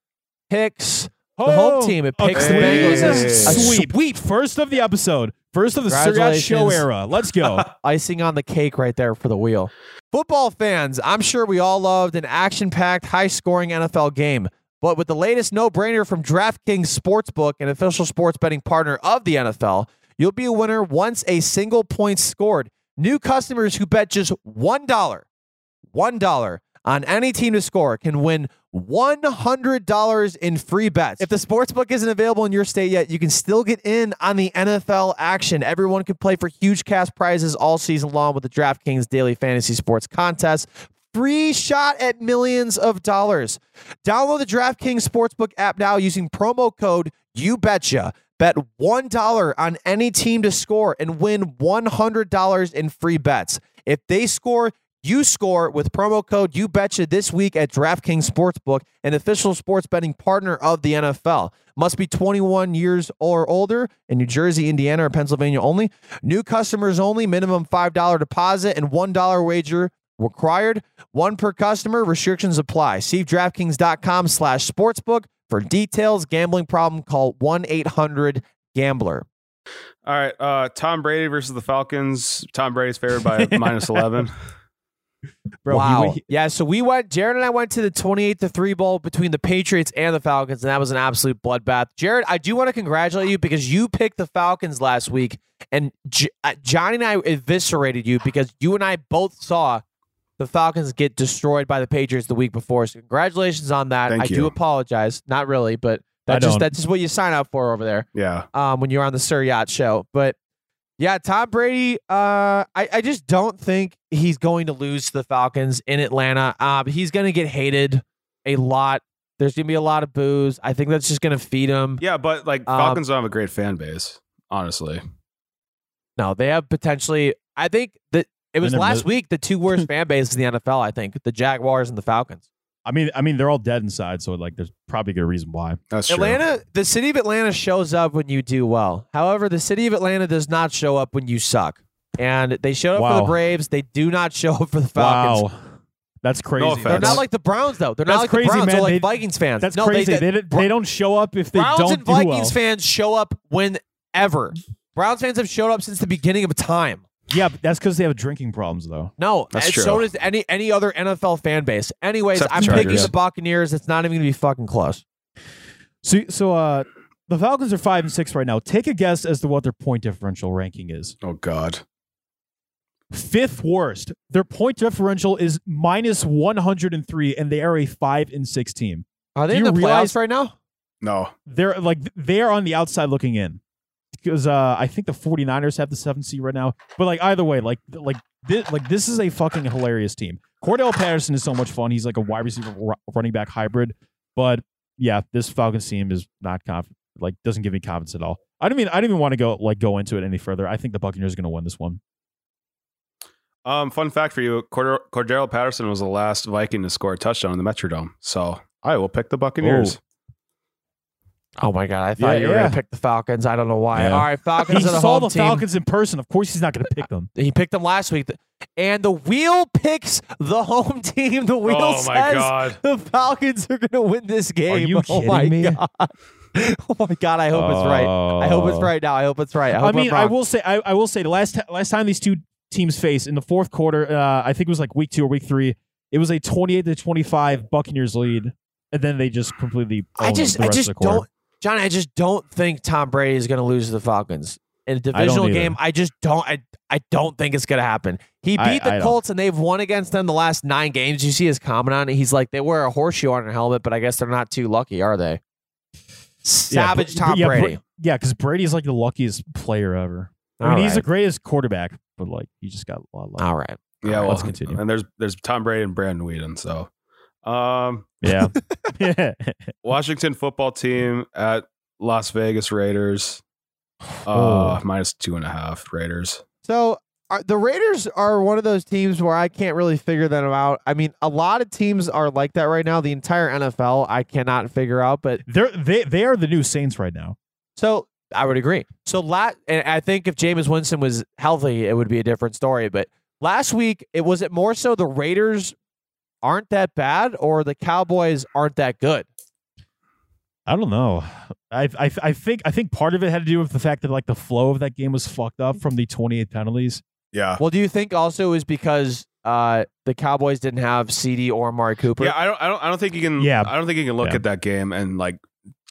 picks the home team. It picks the Bengals. Hey. as A sweep. sweep. First of the episode. First of the Suryatt show era. Let's go. *laughs* icing on the cake right there for the wheel. Football fans, I'm sure we all loved an action packed, high scoring NFL game. But with the latest no brainer from DraftKings Sportsbook, an official sports betting partner of the NFL, you'll be a winner once a single point scored. New customers who bet just $1, $1 on any team to score can win $100 in free bets. If the sports book isn't available in your state yet, you can still get in on the NFL action. Everyone can play for huge cash prizes all season long with the DraftKings Daily Fantasy Sports Contest. Free shot at millions of dollars. Download the DraftKings Sportsbook app now using promo code YouBetcha. Bet $1 on any team to score and win $100 in free bets. If they score, you score with promo code You Betcha this week at DraftKings Sportsbook, an official sports betting partner of the NFL. Must be 21 years or older in New Jersey, Indiana, or Pennsylvania only. New customers only. Minimum $5 deposit and $1 wager required. One per customer. Restrictions apply. See DraftKings.com slash sportsbook for details. Gambling problem, call 1-800-GAMBLER. All right. Uh, Tom Brady versus the Falcons. Tom Brady's favored by *laughs* minus 11. *laughs* Bro, he wow. went- he- yeah, so we went, Jared and I went to the 28 to 3 bowl between the Patriots and the Falcons, and that was an absolute bloodbath. Jared, I do want to congratulate you because you picked the Falcons last week, and J- uh, Johnny and I eviscerated you because you and I both saw the Falcons get destroyed by the Patriots the week before. So congratulations on that. Thank I do apologize. Not really, but that's just that's just what you sign up for over there Yeah. um, when you're on the Sir Yacht show. But yeah, Tom Brady, uh, I, I just don't think he's going to lose to the Falcons in Atlanta. Um, he's going to get hated a lot. There's going to be a lot of boos. I think that's just going to feed him. Yeah, but like Um, Falcons don't have a great fan base, honestly. No, they have potentially. I think that it was last mi- week the two worst *laughs* fan bases in the NFL. I think the Jaguars and the Falcons. I mean, I mean, they're all dead inside, so like, there's probably a good reason why. That's true. Atlanta, the city of Atlanta shows up when you do well. However, the city of Atlanta does not show up when you suck. And they showed up for the Braves. They do not show up for the Falcons. Wow, that's crazy. offense. They're not like the Browns, though. They're not like crazy, the Browns. man. They're like They- Vikings fans. That's no, crazy. They, They, they, they don't show up if they Browns don't and do Vikings well. fans show up whenever. Browns fans have showed up since the beginning of time. Yeah, but that's because they have drinking problems, though. No, That's and true. so does any any other NFL fan base. Anyways, Except I'm picking Chargers. the Buccaneers. It's not even going to be fucking close. So, so uh, the Falcons are five and six right now. Take a guess as to what their point differential ranking is. Oh God. Fifth worst. Their point differential is minus one hundred and three, and they are a five and six team. Are they Do in you the realize- playoffs right now? No. They're like they are on the outside looking in. Because uh, I think the 49ers have the seventh seed right now. But like either way, like like this, like this is a fucking hilarious team. Cordarrelle Patterson is so much fun. He's like a wide receiver running back hybrid. But yeah, this Falcons team is not confident. Like doesn't give me confidence at all. I don't mean I don't even want to go like go into it any further. I think the Buccaneers are going to win this one. Um, fun fact for you: Cord- Cordarrelle Patterson was the last Viking to score a touchdown in the Metrodome. So I will pick the Buccaneers. Oh my god! I thought Yeah, you were yeah. going to pick the Falcons. I don't know why. Yeah. All right, Falcons He are the saw home the team. Falcons in person. Of course, he's not going to pick them. He picked them last week, and the wheel picks the home team. The wheel Oh says God. the Falcons are going to win this game. Are you *laughs* oh my kidding me? god! *laughs* Oh my god! I hope it's right. I hope it's Oh. right now. I hope it's right. I, hope I mean, I'm I wrong. will say, I, I will say, the last ti- last time these two teams faced in the fourth quarter, uh, I think it was like week two or week three. It was a twenty-eight to twenty-five Buccaneers lead, and then they just completely. I just, the I rest just of the quarter. don't, Johnny. I just don't think Tom Brady is going to lose to the Falcons in a divisional either. game. I just don't. I, I don't think it's going to happen. He I- beat the I don't. Colts, and they've won against them the last nine games. You see his comment on it. He's like, they wear a horseshoe on their helmet, but I guess they're not too lucky, are they? Yeah, Savage but- Tom yeah, Bra- Brady. yeah, because Brady's like the luckiest player ever. I All mean, he's the greatest quarterback, but like he just got a lot of luck. All right. Yeah, All right, well, let's continue. And there's there's Tom Brady and Brandon Weeden. So, um, Yeah. yeah. *laughs* *laughs* Washington football team at Las Vegas Raiders. Oh. Uh, minus two and a half Raiders. So are, the Raiders are one of those teams where I can't really figure them out. I mean, a lot of teams are like that right now. The entire NFL, I cannot figure out. But They're they they are the new Saints right now. so I would agree. So la- and I think if Jameis Winston was healthy, it would be a different story. But last week, it was it more so the Raiders aren't that bad or the Cowboys aren't that good. I don't know. I, I I think I think part of it had to do with the fact that like the flow of that game was fucked up from the 28 penalties. Yeah. Well, do you think also is because uh, the Cowboys didn't have CeeDee or Amari Cooper? Yeah, I don't, I don't, I don't think you can. Yeah. I don't think you can look Yeah. at that game and like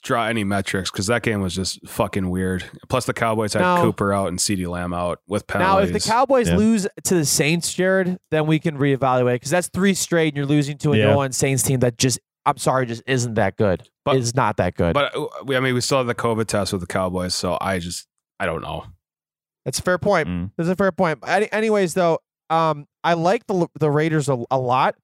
draw any metrics because that game was just fucking weird. Plus, the Cowboys had Now- Cooper out and CeeDee Lamb out with penalties. Now, if the Cowboys Yeah. lose to the Saints, Jared, then we can reevaluate because that's three straight, and you're losing to a Yeah. New Orleans Saints team that just, I'm sorry, just isn't that good. But- is not that good. but uh, we, I mean, we still have the COVID test with the Cowboys, so I just, I don't know. That's a fair point. Mm. That's a fair point. Any, anyways, though, um, I like the the Raiders a, a lot.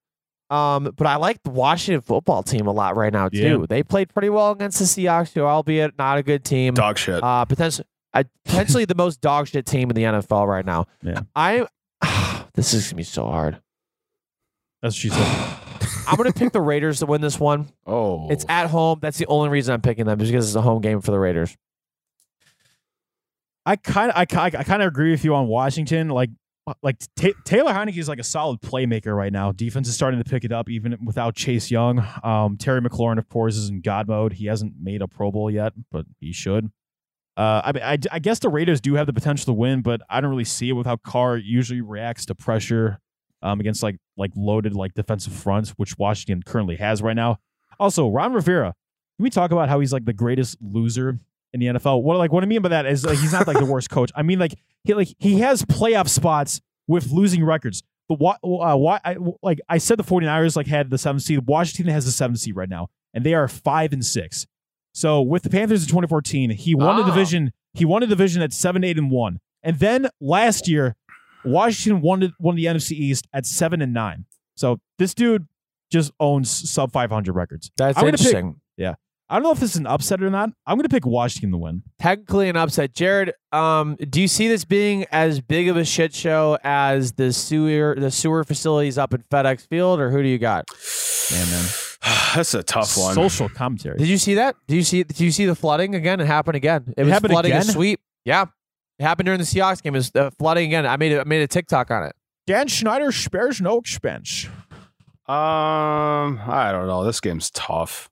Um, but I like the Washington football team a lot right now too. Yeah. They played pretty well against the Seahawks, who albeit not a good team. Dog shit. Uh, potentially, uh, potentially the most dog shit team in the NFL right now. Yeah. I. *sighs* this is gonna be so hard. That's what she said. *sighs* I'm gonna pick the Raiders to win this one. oh, It's at home. That's the only reason I'm picking them, is because it's a home game for the Raiders. I kind of I, ki- I kind of agree with you on Washington. Like like Ta Taylor Heinicke is like a solid playmaker right now. Defense is starting to pick it up even without Chase Young. Um, Terry McLaurin, of course, is in God mode. He hasn't made a Pro Bowl yet, but he should. Uh, I mean, I, I guess the Raiders do have the potential to win, but I don't really see it with how Carr usually reacts to pressure um, against like like loaded like defensive fronts, which Washington currently has right now. Also, Ron Rivera. Can we talk about how he's like the greatest loser in the NFL? What like what I mean by that is like, he's not like the worst coach. I mean like he like he has playoff spots with losing records. The what uh, why I, like I said the 49ers like had the 7th seed. Washington has the 7th seed right now and they are 5 and 6. So with the Panthers in 2014, he won the Ah. division. He won a division at 7 8 and 1. And then last year Washington won the, won the NFC East at 7 and 9. So this dude just owns sub 500 records. That's I'm interesting. I don't know if this is an upset or not. I'm going to pick Washington to win. technically an upset. Jared, um, do you see this being as big of a shit show as the sewer the sewer facilities up in FedEx Field, or who do you got? Man, man. *sighs* that's a tough one. Social commentary. Did you see that? Do you see? Did you see the flooding again? It happened again. It, was happened flooding a again? sweep. Yeah, it happened during the Seahawks game. It was uh, flooding again. I made a, I made a TikTok on it. Dan Schneider spares no expense. Um, I don't know. This game's tough.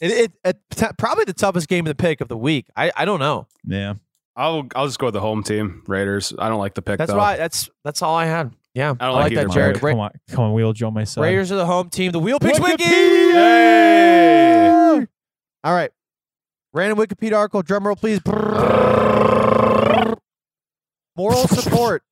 It, it, it t- probably the toughest game of the pick of the week. I, I don't know. Yeah. I'll I'll just go with the home team, Raiders. I don't like the pick That's though. why. That's that's all I had. Yeah, I don't like like that, Jared. Ra- Come on, come on, wheel Joe my side. Raiders are the home team. The wheel picks wiki. Hey! All right. Random Wikipedia article. Drum roll, please. Moral *laughs* support.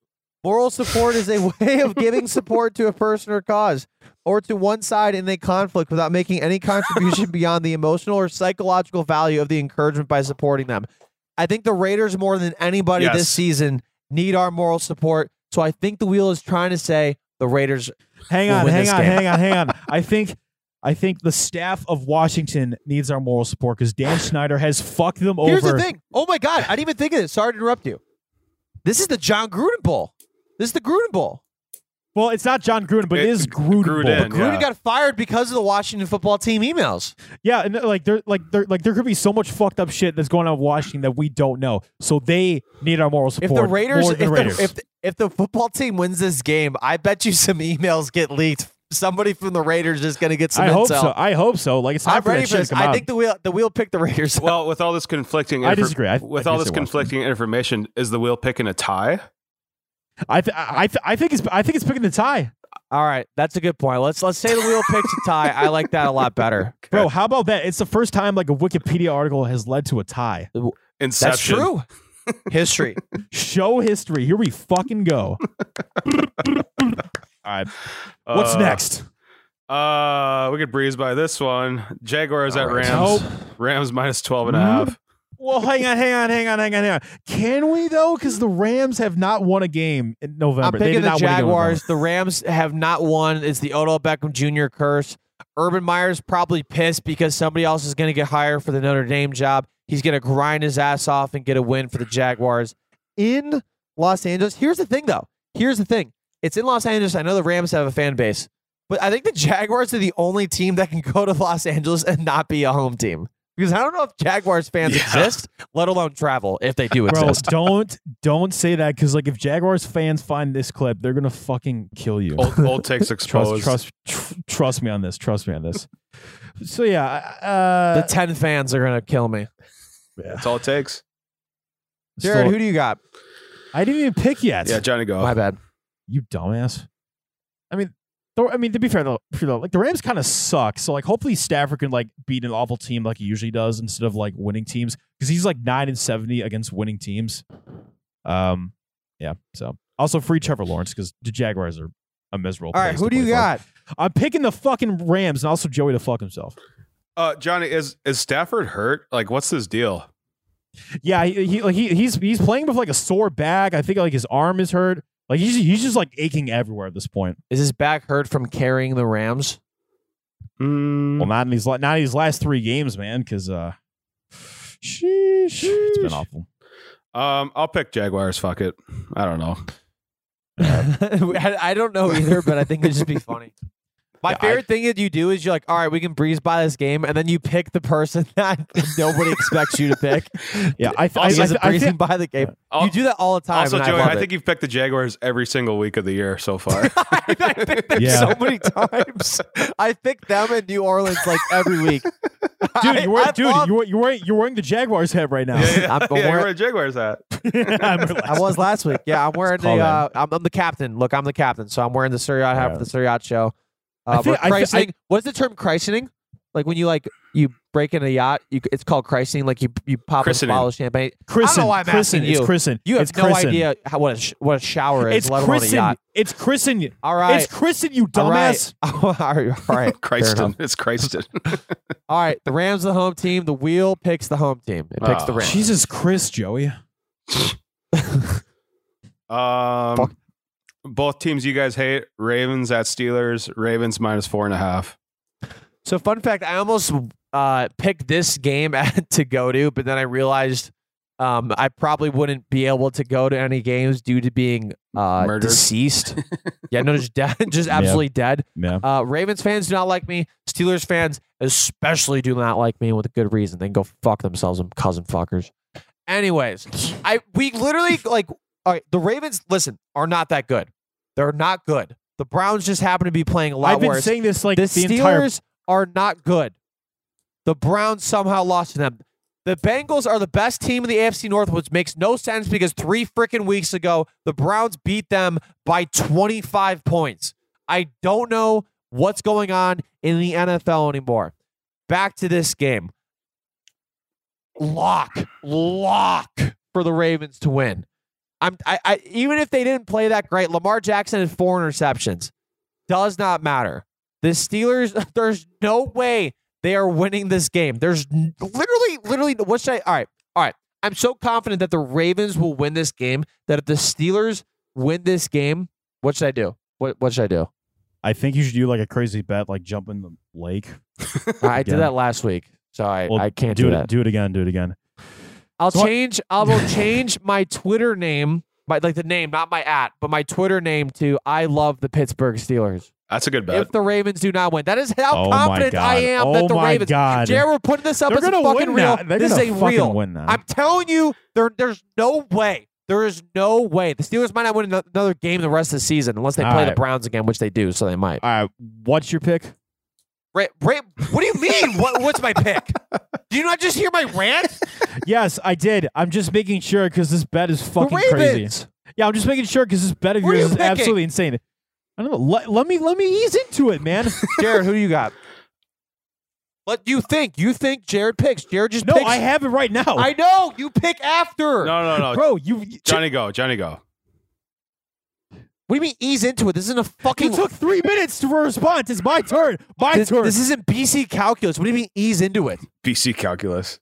Moral support is a *laughs* way of giving support to a person or cause, or to one side in a conflict without making any contribution *laughs* beyond the emotional or psychological value of the encouragement by supporting them. I think the Raiders, more than anybody this season, need our moral support. So I think the wheel is trying to say the Raiders. Hang on, hang on, game. hang on, hang on. *laughs* I think I think the staff of Washington needs our moral support because Dan Schneider has fucked them over. Here's the thing. Oh my God. I didn't even think of this. Sorry to interrupt you. This is the Jon Gruden Bowl. This is the Gruden Bowl. Well, it's not Jon Gruden, but it It- is Gruden. Gruden. Bowl. Gruden Yeah. got fired because of the Washington football team emails. Yeah, and like there, like there, like there could be so much fucked up shit that's going on in Washington that we don't know. So they need our moral support. If support. the Raiders, more if than the, Raiders. if, the, if the football team wins this game, I bet you some emails get leaked. Somebody from the Raiders is going to get some I hope so. I hope so. Like it's time I'm for ready that for this. I out. think the wheel the wheel picked the Raiders. Well, with all this conflicting, I disagree. I- with I all this say Washington. conflicting information, is the wheel picking a tie? I, th- I, th- I think it's, I think it's picking the tie, All right, that's a good point. Let's let's say the wheel picks a tie. I like that a lot better. *laughs* bro. How about that? It's the first time like a Wikipedia article has led to a tie. Inception. That's true. *laughs* History. Show history. Here we fucking go. *laughs* All right. What's Uh, next? Uh, we could breeze by this one. Jaguars at All right. Rams. Nope. Rams minus 12 and a half. Well, hang on, hang on, hang on, hang on, hang on. Can we though? Because the Rams have not won a game in November. I'm picking the not win a game in November. Jaguars. The Rams have not won. It's the Odell Beckham Jr. curse. Urban Meyer's probably pissed because somebody else is going to get hired for the Notre Dame job. He's going to grind his ass off and get a win for the Jaguars in Los Angeles. Here's the thing, though. Here's the thing. It's in Los Angeles. I know the Rams have a fan base, but I think the Jaguars are the only team that can go to Los Angeles and not be a home team. Because I don't know if Jaguars fans Yeah. exist, let alone travel if they do Bro, exist. don't don't say that because like if Jaguars fans find this clip, they're gonna fucking kill you. Old, old *laughs* takes trust, exposed. trust, tr- trust me on this. Trust me on this. So yeah, uh, the ten fans are gonna kill me. Yeah. That's all it takes. Jared, still- who do you got? I didn't even pick yet. Yeah, Johnny, go. My bad. You dumbass. I mean, though, I mean to be fair though, like the Rams kind of suck. So like, hopefully Stafford can like beat an awful team like he usually does instead of like winning teams because he's like nine and seventy against winning teams. Um, yeah. So also free Trevor Lawrence because the Jaguars are a miserable. All right, place who do you play for. got? I'm picking the fucking Rams and also Joey to fuck himself. Uh, Johnny, is is Stafford hurt? Like, what's his deal? Yeah, he, he he he's he's playing with like a sore back. I think like his arm is hurt. Like he's he's just like aching everywhere at this point. Is his back hurt from carrying the Rams? Mm, Well, not in these la- not in these last three games, man. Because uh, sheesh, it's been awful. um, I'll pick Jaguars. Fuck it. I don't know. *laughs* I, I don't know either, but I think it'd just be funny. My Yeah, I- favorite thing that you do is you're like, all right, we can breeze by this game, and then you pick the person *laughs* that nobody expects you to pick. *laughs* Yeah, I th- I, Because I, I, breezing think by the game. Al- you do that all the time. Also, and Joey, I, I, love think you've picked the Jaguars every single week of the year so far. it. *laughs* I pick them Yeah. so many times. I pick them in New Orleans like every week. dude, you wear, I dude, love- you you're wearing you're wearing the Jaguars hat right now. yeah, yeah, I'm yeah, aware- you're wearing a Jaguars hat. I was last week. Yeah, I'm wearing the. call Uh, I'm, I'm the captain. Look, I'm the captain, so I'm wearing the Suryacht hat for the Suryacht show. I Uh, think- we're I thi- I- What's the term christening? Like when you like you break in a yacht, you, it's called christening. Like you you pop a bottle of champagne. Christen, I don't know why I'm Christen, asking it's you. Christen. You have it's no Christen. idea how, what a sh- what a shower is, It's let alone a Christen. yacht. It's Christen. All right, It's Christen, you all right, dumbass. *laughs* all right, all right. Fair. Christen. It's Christen. *laughs* *laughs* All right, the Rams the home team. The wheel picks the home team. It picks the Oh. Rams. Jesus Christ, Joey. um, Fuck. Both teams you guys hate. Ravens at Steelers. Ravens minus four and a half. So, fun fact: I almost uh, picked this game *laughs* to go to, but then I realized um, I probably wouldn't be able to go to any games due to being uh, Murdered? deceased. *laughs* yeah, no, just dead, *laughs* just absolutely dead. Yeah. Uh, Ravens fans do not like me. Steelers fans especially do not like me with a good reason. They can go fuck themselves, them cousin fuckers. Anyways, I we literally like all right, the Ravens. Listen, are not that good. They're not good. The Browns just happen to be playing a lot I've been worse saying this like the the, entire Steelers are not good. The Browns somehow lost to them. The Bengals are the best team in the AFC North, which makes no sense because three freaking weeks ago, the Browns beat them by 25 points. I don't know what's going on in the NFL anymore. Back to this game. Lock, lock for the Ravens to win. I'm, I, I, even if they didn't play that great, Lamar Jackson had four interceptions. Does not matter. The Steelers, *laughs* there's no way they are winning this game. There's literally, literally, what should I? All right, all right. I'm so confident that the Ravens will win this game that if the Steelers win this game, what should I do? What what should I do? I think you should do like a crazy bet, like jump in the lake. *laughs* I did that last week, so I, Well, I can't do, do, it. that. Do it again. Do it again. I'll So change. I will *laughs* change my Twitter name, my like the name, not my at, but my Twitter name to I love the Pittsburgh Steelers. That's a good bet. If the Ravens do not win, that is how oh confident. I am oh that the my Ravens. god. Jared, we're putting this up They're as a fucking win real. This is a real. win now. I'm telling you, there, there's no way. There is no way. The Steelers might not win another game the rest of the season unless they All play the. Browns again, which they do, so they might. All right. What's your pick? Ra- Ra- what do you mean? what, what's my pick? Do you not just hear my rant? yes, I did. I'm just making sure because this bet is The fucking crazy. Yeah, I'm just making sure because this bet of What are yours you is picking? absolutely insane. I don't know. Let, let me let me ease into it, man. *laughs* Jared, who do you got? What do you think? You think Jared picks? Jared just no, picks. I have it right now. I know. You pick after. no, no, no. Bro, you Johnny, go. Johnny, go. What do you mean ease into it? This isn't a fucking. you took three minutes to respond. It's my turn. My this, turn. this isn't BC calculus. What do you mean ease into it? BC calculus.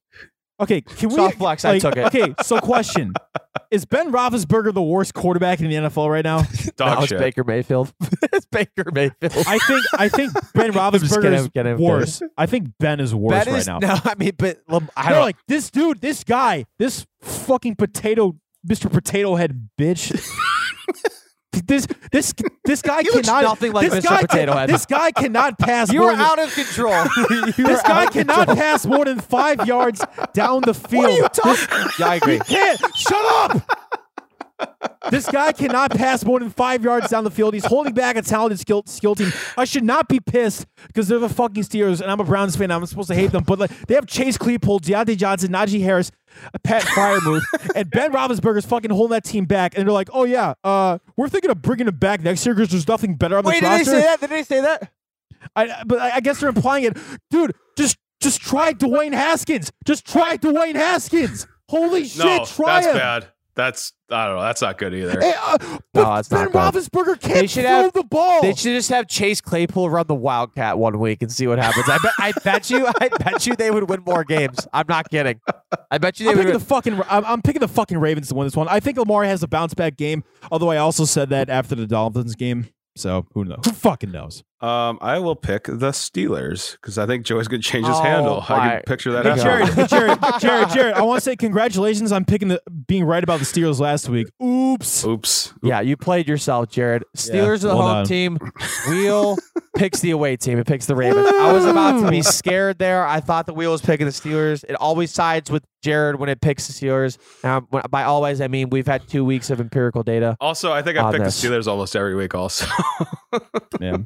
okay, can we? Soft flex, I took it. Okay, so question: *laughs* Is Ben Roethlisberger the worst quarterback in the NFL right now? *laughs* Dog no, it's. Baker Mayfield. *laughs* it's Baker Mayfield. I think I think Ben Roethlisberger is I'm kidding, I'm worse. I think Ben is worse That right is now. no. I mean, but Lam- I They're don't. like this dude, this guy, this fucking potato, Mr. Potato Head bitch. This this this guy He cannot nothing like this Mr. guy, Potato Head. This guy cannot pass. You more are than- out of control. *laughs* This guy cannot control. pass more than five yards down the field. What are you talking? *laughs* Yeah, I agree. He can't. Shut up. This guy cannot pass more than five yards down the field. He's holding back a talented skill, skill team. I should not be pissed because they're the fucking Steelers, and I'm a Browns fan. I'm supposed to hate them, but like they have Chase Claypool, Diontae Johnson, Najee Harris, Pat Freiermuth, *laughs* and Ben Roethlisberger's fucking holding that team back. And they're like, "Oh yeah, uh, we're thinking of bringing him back next year because there's nothing better on the roster." Wait, did they say that? Did they say that? I, but I I guess they're implying it, dude. Just just try Dwayne Haskins. Just try Dwayne Haskins. Holy shit, no, try that's him. bad. That's I don't know. That's not good either. Hey, uh, No, but it's Ben not good. Roethlisberger They can't should throw have- the ball. They should just have Chase Claypool run the Wildcat one week and see what happens. I bet. I bet you. I bet you they would win more games. I'm not kidding. I bet you they I'm would. picking Win. the fucking. I'm, I'm picking the fucking Ravens to win this one. I think Lamar has a bounce back game. Although I also said that after the Dolphins game. So who knows? Who fucking knows? Um, I will pick the Steelers because I think Joey's gonna change his Oh, handle. I can picture that. Hey, Hey. Jared, hey, Jared, *laughs* Jared, Jared. I want to say congratulations on picking the being right about the Steelers last week. Oops. Oops. Yeah, you played yourself, Jared. Steelers are the well home done. team. *laughs* Wheel picks the away team. It picks the Ravens. I was about to be *laughs* scared there. I thought the Wheel was picking the Steelers. It always sides with Jared when it picks the Steelers. Um, by always, I mean we've had two weeks of empirical data. Also, I think I On pick this. the Steelers almost every week. Also, Yeah.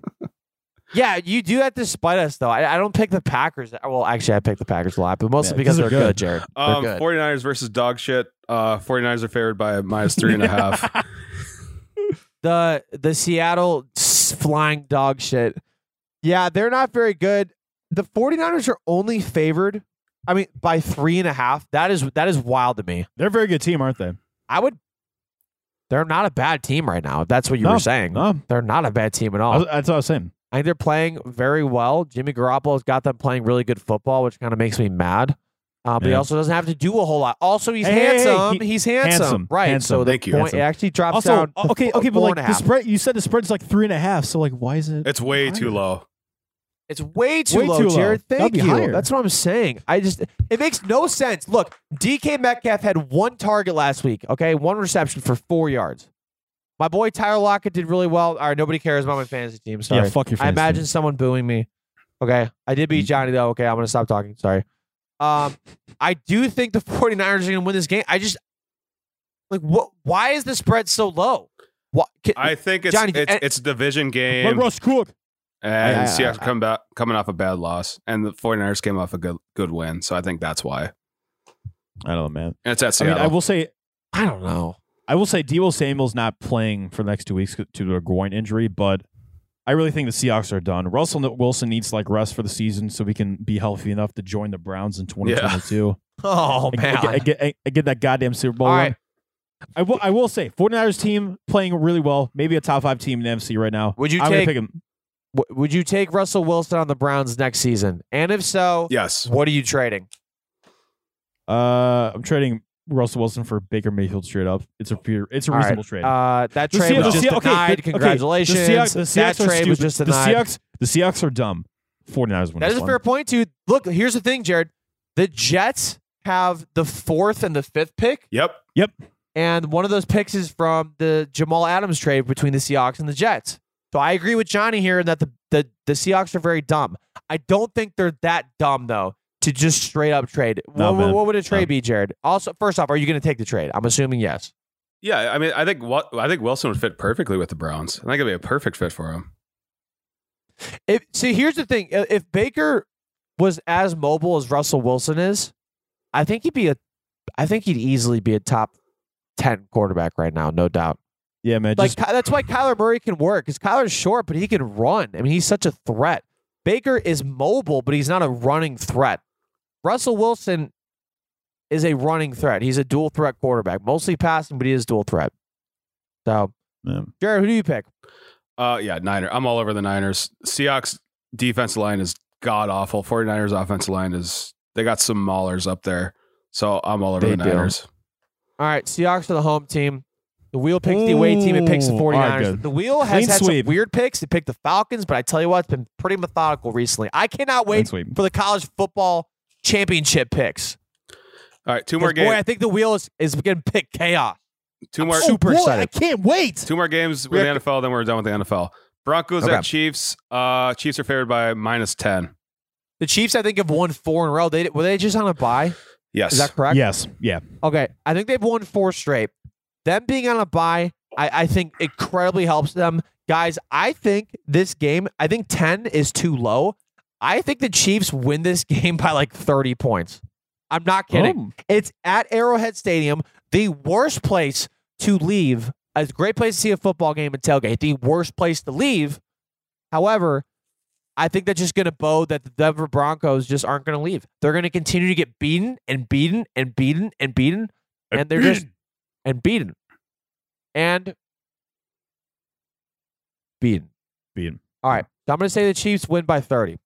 Yeah, you do that despite us, though. I, I don't pick the Packers. Well, actually, I pick the Packers a lot, but mostly Yeah, because 'cause they're they're good, good. Jared. They're um, good. 49ers versus dog shit. Uh, 49ers are favored by minus three and a half. *laughs* the the Seattle flying dog shit. Yeah, they're not very good. The 49ers are only favored, I mean, by three and a half. That is that is wild to me. They're a very good team, aren't they? I would they're not a bad team right now. That's what you No, were saying. No, They're not a bad team at all. was- that's what I was saying. I think they're playing very well. Jimmy Garoppolo's got them playing really good football, which kind of makes me mad. Uh, but he also doesn't have to do a whole lot. Also, he's Hey, hey, hey, handsome. he- he's handsome. handsome, Right. handsome. So the Thank you. point Handsome. it actually drops Also, down. okay, okay, but four like and the spread, you said the spread's like three and a half. So like, why is it? it's way too low. It's way too Way low, too low. Jared. That'd Thank you. higher. That's what I'm saying. I just it makes no sense. Look, DK Metcalf had one target last week. Okay, one reception for four yards. My boy Tyler Lockett did really well. All right, nobody cares about my fantasy team. Sorry. Yeah, fuck your I fantasy imagine team. someone booing me. Okay, I did beat mm. Johnny though. Okay, I'm gonna stop talking. Sorry. Um, I do think the 49ers are gonna win this game. I just like what? Why is the spread so low? What? Can, I think it's Johnny, it's, and- it's a division Let game, Russ cook. and uh, I- I- Seahawks come back coming off a bad loss, and the 49ers came off a good good win. So I think that's why. I don't know, man. And it's at I Seattle. mean, I will say, I don't know. I will say, Deebo Samuel's not playing for the next two weeks due to a groin injury, but I really think the Seahawks are done. Russell Wilson needs like rest for the season so we can be healthy enough to join the Browns in *laughs* 2022. Oh I, man. I, get- I get, I, I get that goddamn Super Bowl. All run. I will. I will say, 49ers team playing really well. Maybe a top five team in the NFC right now. Would you I'm take- pick him. W- would you take Russell Wilson on the Browns next season? And if so, yes. what are you trading? Uh, I'm trading Russell Wilson for Baker Mayfield straight up. It's a pure, it's a All right. reasonable trade. Uh, that trade Seahawks- was just Seahawks- okay, denied. the- okay, Congratulations. The Seahawks, the Seahawks that are trade was stupid. just the. Seahawks, the Seahawks are dumb. 49ers win that this a fair point, too. Look, here's the thing, Jared. The Jets have the fourth and the fifth pick, Yep. Yep. and one of those picks is from the Jamal Adams trade between the Seahawks and the Jets. So I agree with Johnny here in that the, the, the Seahawks are very dumb. I don't think they're that dumb, though, to just straight up trade. No, what, what would a trade No. be, Jared? Also, first off, are you going to take the trade? I'm assuming yes. Yeah. I mean, I think what I think Wilson would fit perfectly with the Browns. I think it'd be a perfect fit for him. If see, here's the thing: if Baker was as mobile as Russell Wilson is, I think he'd be a, I think he'd easily be a top ten quarterback right now, no doubt. Yeah, man. Like Just, that's why Kyler Murray can work because Kyler's short, but he can run. I mean, he's such a threat. Baker is mobile, but he's not a running threat. Russell Wilson is a running threat. He's a dual threat quarterback, mostly passing, but he is dual threat. So, yeah. Jared, who do you pick? Uh, yeah, Niner. I'm all over the Niners. Seahawks defense line is god awful. 49ers offensive line is they got some maulers up there. So I'm all over They the do. Niners. All right, Seahawks are the home team. The wheel picks the away team. It picks the Ooh, all 49ers. right, the wheel has Clean had sweep. some weird picks. It picked the Falcons, but I tell you what, it's been pretty methodical recently. I cannot wait for the college football championship picks. All right, two more games. Boy, I think the wheel is, is going to pick chaos. Two I'm more, super oh, boy, excited. I can't wait. two more games with We the NFL, then we're done with the NFL. Broncos Okay. at Chiefs. Uh, Chiefs are favored by minus ten. The Chiefs, I think, have won four in a row. They were they just on a bye? Yes. Is that correct? Yes. Yeah. Okay, I think they've won four straight. Them being on a bye, I, I think incredibly helps them. Guys, I think this game, I think 10 is too low. I think the Chiefs win this *laughs* game by like 30 points. I'm not kidding. Oh. It's at Arrowhead Stadium, the worst place to leave. It's a great place to see a football game and tailgate. The worst place to leave. However, I think that's just going to bode that the Denver Broncos just aren't going to leave. They're going to continue to get beaten and beaten and beaten and beaten, and they're just *clears throat* and beaten and beaten. Beaten. All right, so I'm going to say the Chiefs win by 30.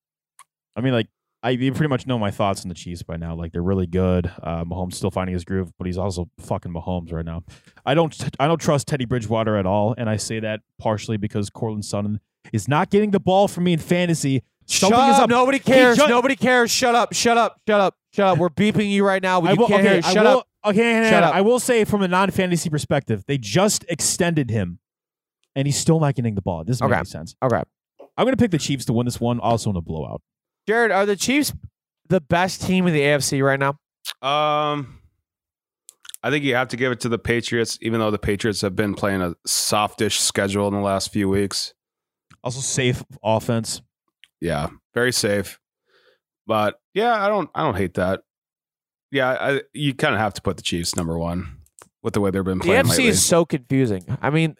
I mean, like, I you pretty much know my thoughts on the Chiefs by now. Like, they're really good. Uh, Mahomes still finding his groove, but he's also fucking Mahomes right now. I don't, I don't trust Teddy Bridgewater at all, and I say that partially because Courtland Sutton is not getting the ball from me in fantasy. Something shut is up. up. Nobody cares. ju- Nobody cares. Shut up. Shut up. Shut up. Shut up. We're beeping you right now. I You will, can't okay, hear. Shut will, up. Okay, Shut up. I will say from a non-fantasy perspective, they just extended him, and he's still not getting the ball. This doesn't make Okay. any sense. Okay. I'm going to pick the Chiefs to win this one, also in a blowout. Jared, are the Chiefs the best team in the AFC right now? Um, I think you have to give it to the Patriots, even though the Patriots have been playing a softish schedule in the last few weeks. Also, safe offense. Yeah, very safe. But yeah, I don't, I don't hate that. Yeah, I, you kind of have to put the Chiefs number one with the way they've been playing. The playing AFC lately. is so confusing. I mean,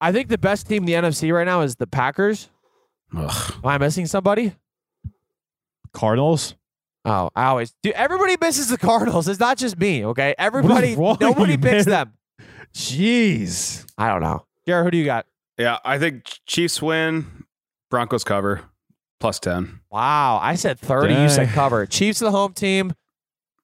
I think the best team in the NFC right now is the Packers. Ugh. Am I missing somebody? Cardinals. Oh, I always do. Everybody misses the Cardinals. It's not just me. Okay, everybody. wrong Nobody you, picks them. Jeez. I don't know. Jared, who do you got? Yeah, I think Chiefs win, Broncos cover, plus ten. Wow, I said thirty. You said cover. Chiefs are the home team.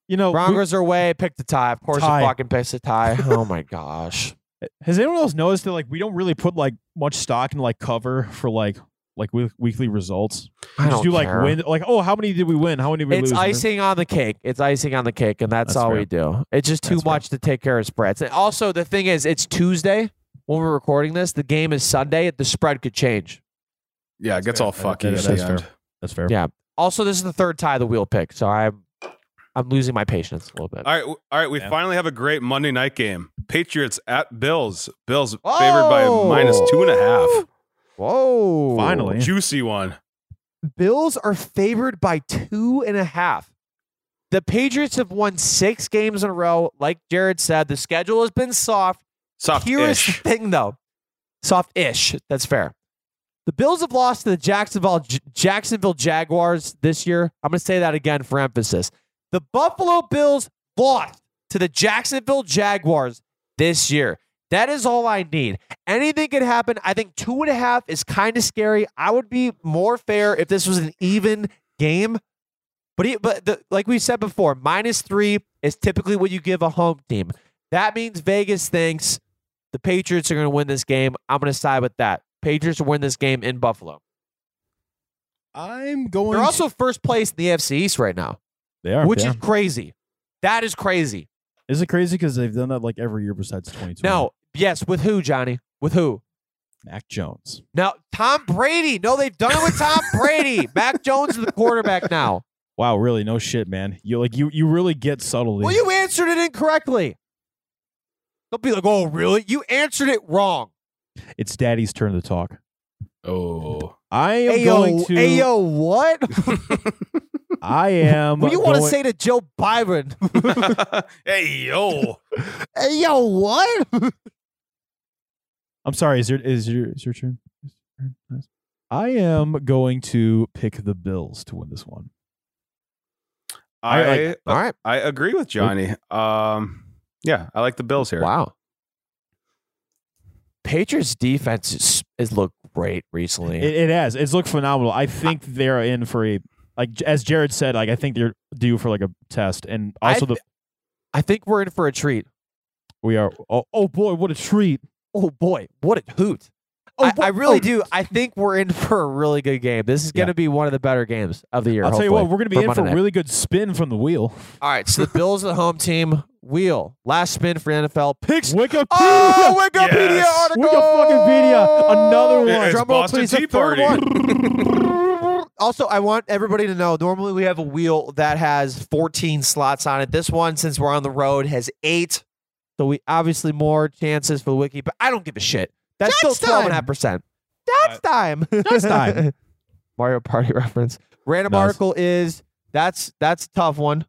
You know, we- Broncos are away. Pick the tie. Of course, Tie. you fucking picked the tie. *laughs* oh my gosh. has anyone else noticed that like we don't really put like much stock in like cover for like like week- weekly results? I just don't do like win. Like, oh, how many did we win? How many did we lose? It's lose? icing on the cake. It's icing on the cake, and that's, That's all fair. we do. It's just too That's fair. much to take care of spreads. And also, the thing is, it's Tuesday when we're recording this. The game is Sunday. The spread could change. Yeah, it gets fair. all That- fucky that- at that's the fair. end. That's fair. Yeah. Also, this is the third tie the wheel pick, so I'm I'm losing my patience a little bit. All right, w- all right. We Yeah. finally have a great Monday night game. Patriots at Bills. Bills favored by Oh! minus two and a half. Whoa! Finally. Juicy one. Bills are favored by two and a half. The Patriots have won six games in a row. Like Jared said, the schedule has been soft. Soft Here is the thing, though. Soft-ish. That's fair. The Bills have lost to the Jacksonville J- Jacksonville Jaguars this year. I'm going to say that again for emphasis. The Buffalo Bills lost to the Jacksonville Jaguars this year. That is all I need. Anything could happen. I think two and a half is kind of scary. I would be more fair if this was an even game. But he, but the, like we said before, minus three is typically what you give a home team. That means Vegas thinks the Patriots are going to win this game. I'm going to side with that. Patriots will win this game in Buffalo. I'm going. They're to- also first place in the AFC East right now, they are. which yeah. is crazy. That is crazy. is it crazy because they've done that like every year besides 2020? No, yes, with who, Johnny? With who? Mac Jones. Now, Tom Brady. No, they've done it with Tom *laughs* Brady. Mac Jones is the quarterback now. Wow, really? No shit, man. You like you you really get subtly. Well, you answered it incorrectly. Don't be like, oh, really? You answered it wrong. it's Daddy's turn to talk. Oh. I am Ayo, going to. ayo, what? *laughs* I am. what do you want to say to Joe Byron? *laughs* hey yo. hey yo, what? I'm sorry. Is your is your is your turn? Is your turn? Nice. I am going to pick the Bills to win this one. I I like- All right. I agree with Johnny. Um, yeah, I like the Bills here. Wow. Patriots defense is, is looked great recently. It, it has. It's looked phenomenal. I think they're in for a like as Jared said. Like I think they're due for like a test, and I also the I think we're in for a treat. we are. Oh, oh boy, what a treat! Oh boy, what a hoot. Oh, I, I really oh. do. I think we're in *laughs* for a really good game. This is going to be one of the better games of the year. I'll tell you what, we're going to be in Monday for a really good spin from the wheel. All right, so the *laughs* Bills are the home team. wheel. Last spin for NFL picks. Wikipedia. Oh, Wikipedia Yes. article. Wikipedia. Another one. It's Drum roll, Boston please. The Tea Party. one. *laughs* also, I want everybody to know. Normally, we have a wheel that has 14 slots on it. This one, since we're on the road, has eight. So we obviously more chances for the wiki, but I don't give a shit. That's Dance still twelve and a half percent. That's time. *laughs* That's time. *laughs* Mario Party *laughs* reference. Random Nice. article is that's that's a tough one.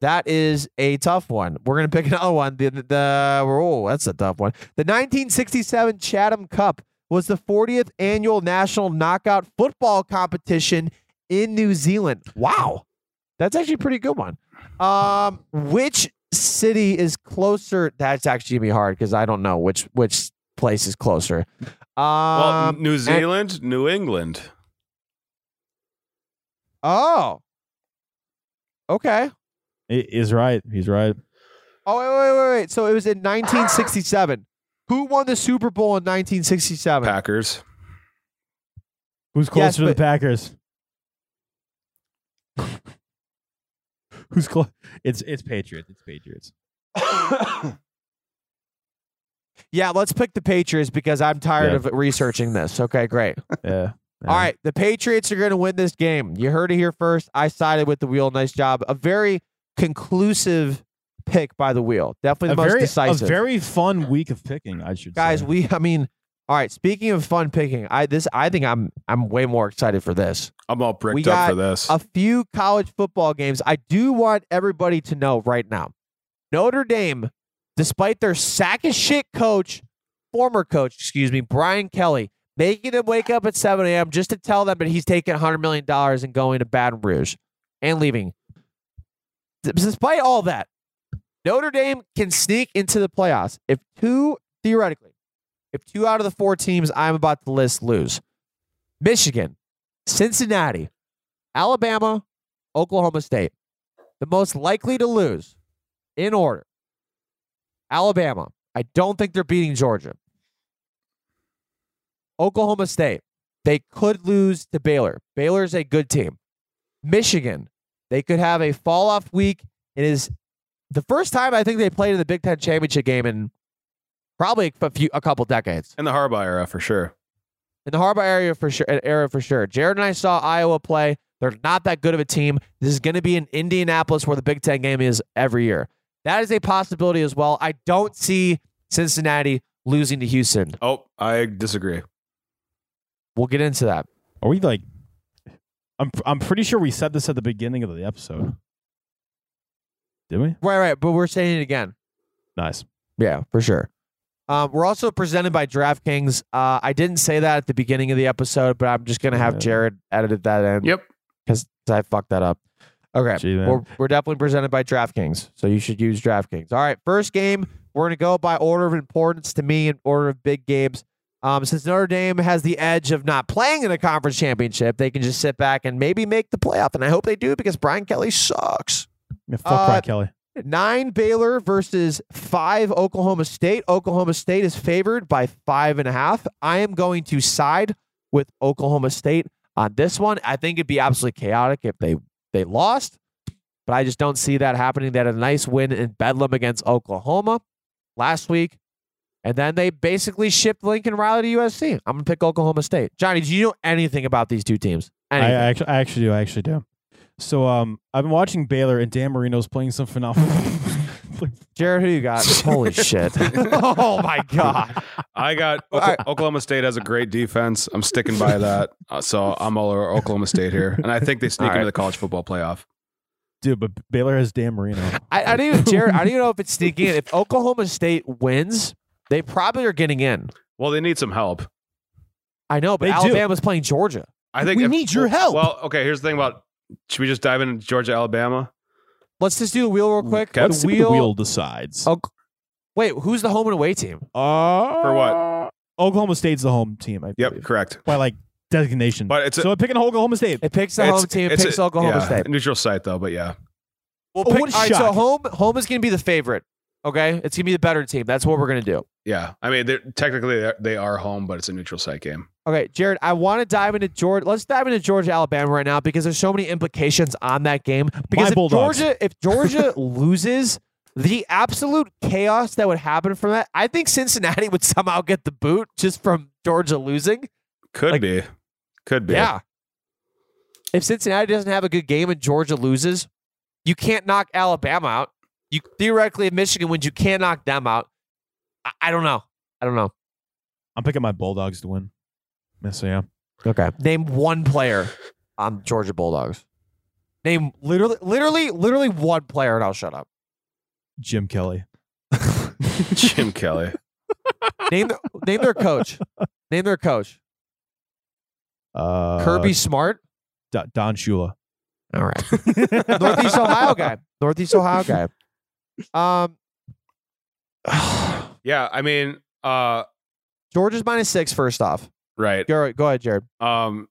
That is a tough one. We're gonna pick another one. The the, the oh, that's a tough one. The 1967 Chatham Cup was the 40th annual national knockout football competition in New Zealand. Wow, that's actually a pretty good one. Um, which city is closer? That's actually gonna be hard because I don't know which which place is closer. Well, Um, New Zealand, New England. oh, okay. He is right. He's right. Oh wait, wait, wait, wait. So it was in 1967. Who won the Super Bowl in 1967? Packers. Who's closer Yes, to the Packers? *laughs* Who's close? It's it's Patriots. It's Patriots. Yeah, let's pick the Patriots because I'm tired Yeah. of researching this. Okay, great. *laughs* Yeah. All right, the Patriots are going to win this game. You heard it here first. I sided with the wheel. Nice job. A very conclusive pick by the wheel. Definitely A the most very decisive. a very fun week of picking. I should Guys, say. we I mean, all right, speaking of fun picking, I this I think I'm I'm way more excited for this. I'm all bricked We up got for this. a few college football games. I do want everybody to know right now Notre Dame, despite their sack of shit coach, former coach, excuse me, Brian Kelly, making them wake up at 7 a.m. just to tell them that he's taking $100 million and going to Baton Rouge and leaving. Despite all that, Notre Dame can sneak into the playoffs if two, theoretically, if two out of the four teams I'm about to list lose. Michigan, Cincinnati, Alabama, Oklahoma State. The most likely to lose in order. Alabama. I don't think they're beating Georgia. Oklahoma State. They could lose to Baylor. Baylor's a good team. Michigan. They could have a fall off week. It is the first time I think they played in the Big Ten championship game in probably a few a couple decades in the Harbaugh era, for sure. in the Harbaugh area for sure. Era for sure. Jared and I saw Iowa play. They're not that good of a team. This is going to be in Indianapolis, where the Big Ten game is every year. That is a possibility as well. I don't see Cincinnati losing to Houston. Oh, I disagree. We'll get into that. Are we like? I'm I'm pretty sure we said this at the beginning of the episode. Did we? Right, right. But we're saying it again. Nice. Yeah, for sure. Um, we're also presented by DraftKings. Uh, I didn't say that at the beginning of the episode, but I'm just going to have Jared edited that in. Yep. because I fucked that up. Okay, Gee, we're, we're definitely presented by DraftKings, so you should use DraftKings. All right, first game, we're gonna go by order of importance to me in order of big games. Um, since Notre Dame has the edge of not playing in a conference championship, they can just sit back and maybe make the playoff, and I hope they do because Brian Kelly sucks. Yeah, fuck Uh, Brian Kelly. Nine Baylor versus five Oklahoma State. Oklahoma State is favored by five and a half. I am going to side with Oklahoma State on this one. I think it'd be absolutely chaotic if they they lost, but I just don't see that happening. They had a nice win in Bedlam against Oklahoma last week, and then they basically shipped Lincoln Riley to USC. I'm gonna pick Oklahoma State. Johnny, do you know anything about these two teams? I, I actually I actually do. I actually do. So um, I've been watching Baylor and Dan Marino's playing some phenomenal. *laughs* Jared, who you got? *laughs* Holy shit! *laughs* oh my god! I got Oka- right. Oklahoma State has a great defense. I'm sticking by that. Uh, so I'm all over Oklahoma State here, and I think they sneak All right. into the college football playoff. Dude, but Baylor has Dan Marino. I, I don't even, Jared. I don't even know if it's sneaking in. If Oklahoma State wins, they probably are getting in. Well, they need some help. I know, but They do. Alabama's playing Georgia. I think We if- need your help. Well, okay. Here's the thing about. Should we just dive into Georgia, Alabama? Let's just do the wheel real quick. Okay. Let's the wheel. the wheel decides. Oh, wait, who's the home and away team? Uh, For what? Oklahoma State's the home team. I Yep, believe. correct. By like designation. But it's a- so I'm picking Oklahoma State. It picks the It's- home team. It picks a- Oklahoma yeah, State. a neutral site though, but yeah. We'll Oh, pick, what a all right, so home home is going to be the favorite. Okay, it's going to be the better team. That's what we're going to do. Yeah, I mean, they're, technically they're- they are home, but it's a neutral site game. Okay, Jared, I want to dive into Georgia. Let's dive into Georgia, Alabama right now because there's so many implications on that game. Because if Bulldogs. Georgia, if Georgia *laughs* loses, the absolute chaos that would happen from that. I think Cincinnati would somehow get the boot just from Georgia losing. Could Like- be. Could be. Yeah. If Cincinnati doesn't have a good game and Georgia loses, you can't knock Alabama out. You theoretically, if Michigan wins, you can't knock them out. I, I don't know. I don't know. I'm picking my Bulldogs to win. Yes, I am. Okay. Name one player on Georgia Bulldogs. Name literally, literally, literally one player, and I'll shut up. Jim Kelly. *laughs* Jim Kelly. Name the, name their coach. Name their coach. Uh, Kirby Smart. D- Don Shula. All right. Northeast Ohio guy. Northeast Ohio guy. Um, *sighs* Yeah, I mean, uh, Georgia's minus six. First off, right. go, go ahead, Jared. Um,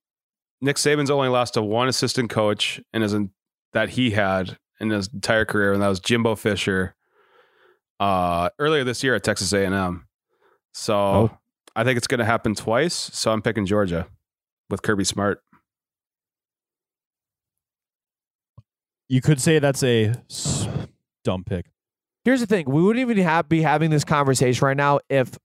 Nick Saban's only lost to one assistant coach in his that he had in his entire career, and that was Jimbo Fisher. Uh, earlier this year at Texas A and M. So Oh. I think it's going to happen twice. So I'm picking Georgia with Kirby Smart. You could say that's a s- dumb pick. Here's the thing: we wouldn't even have, be having this conversation right now if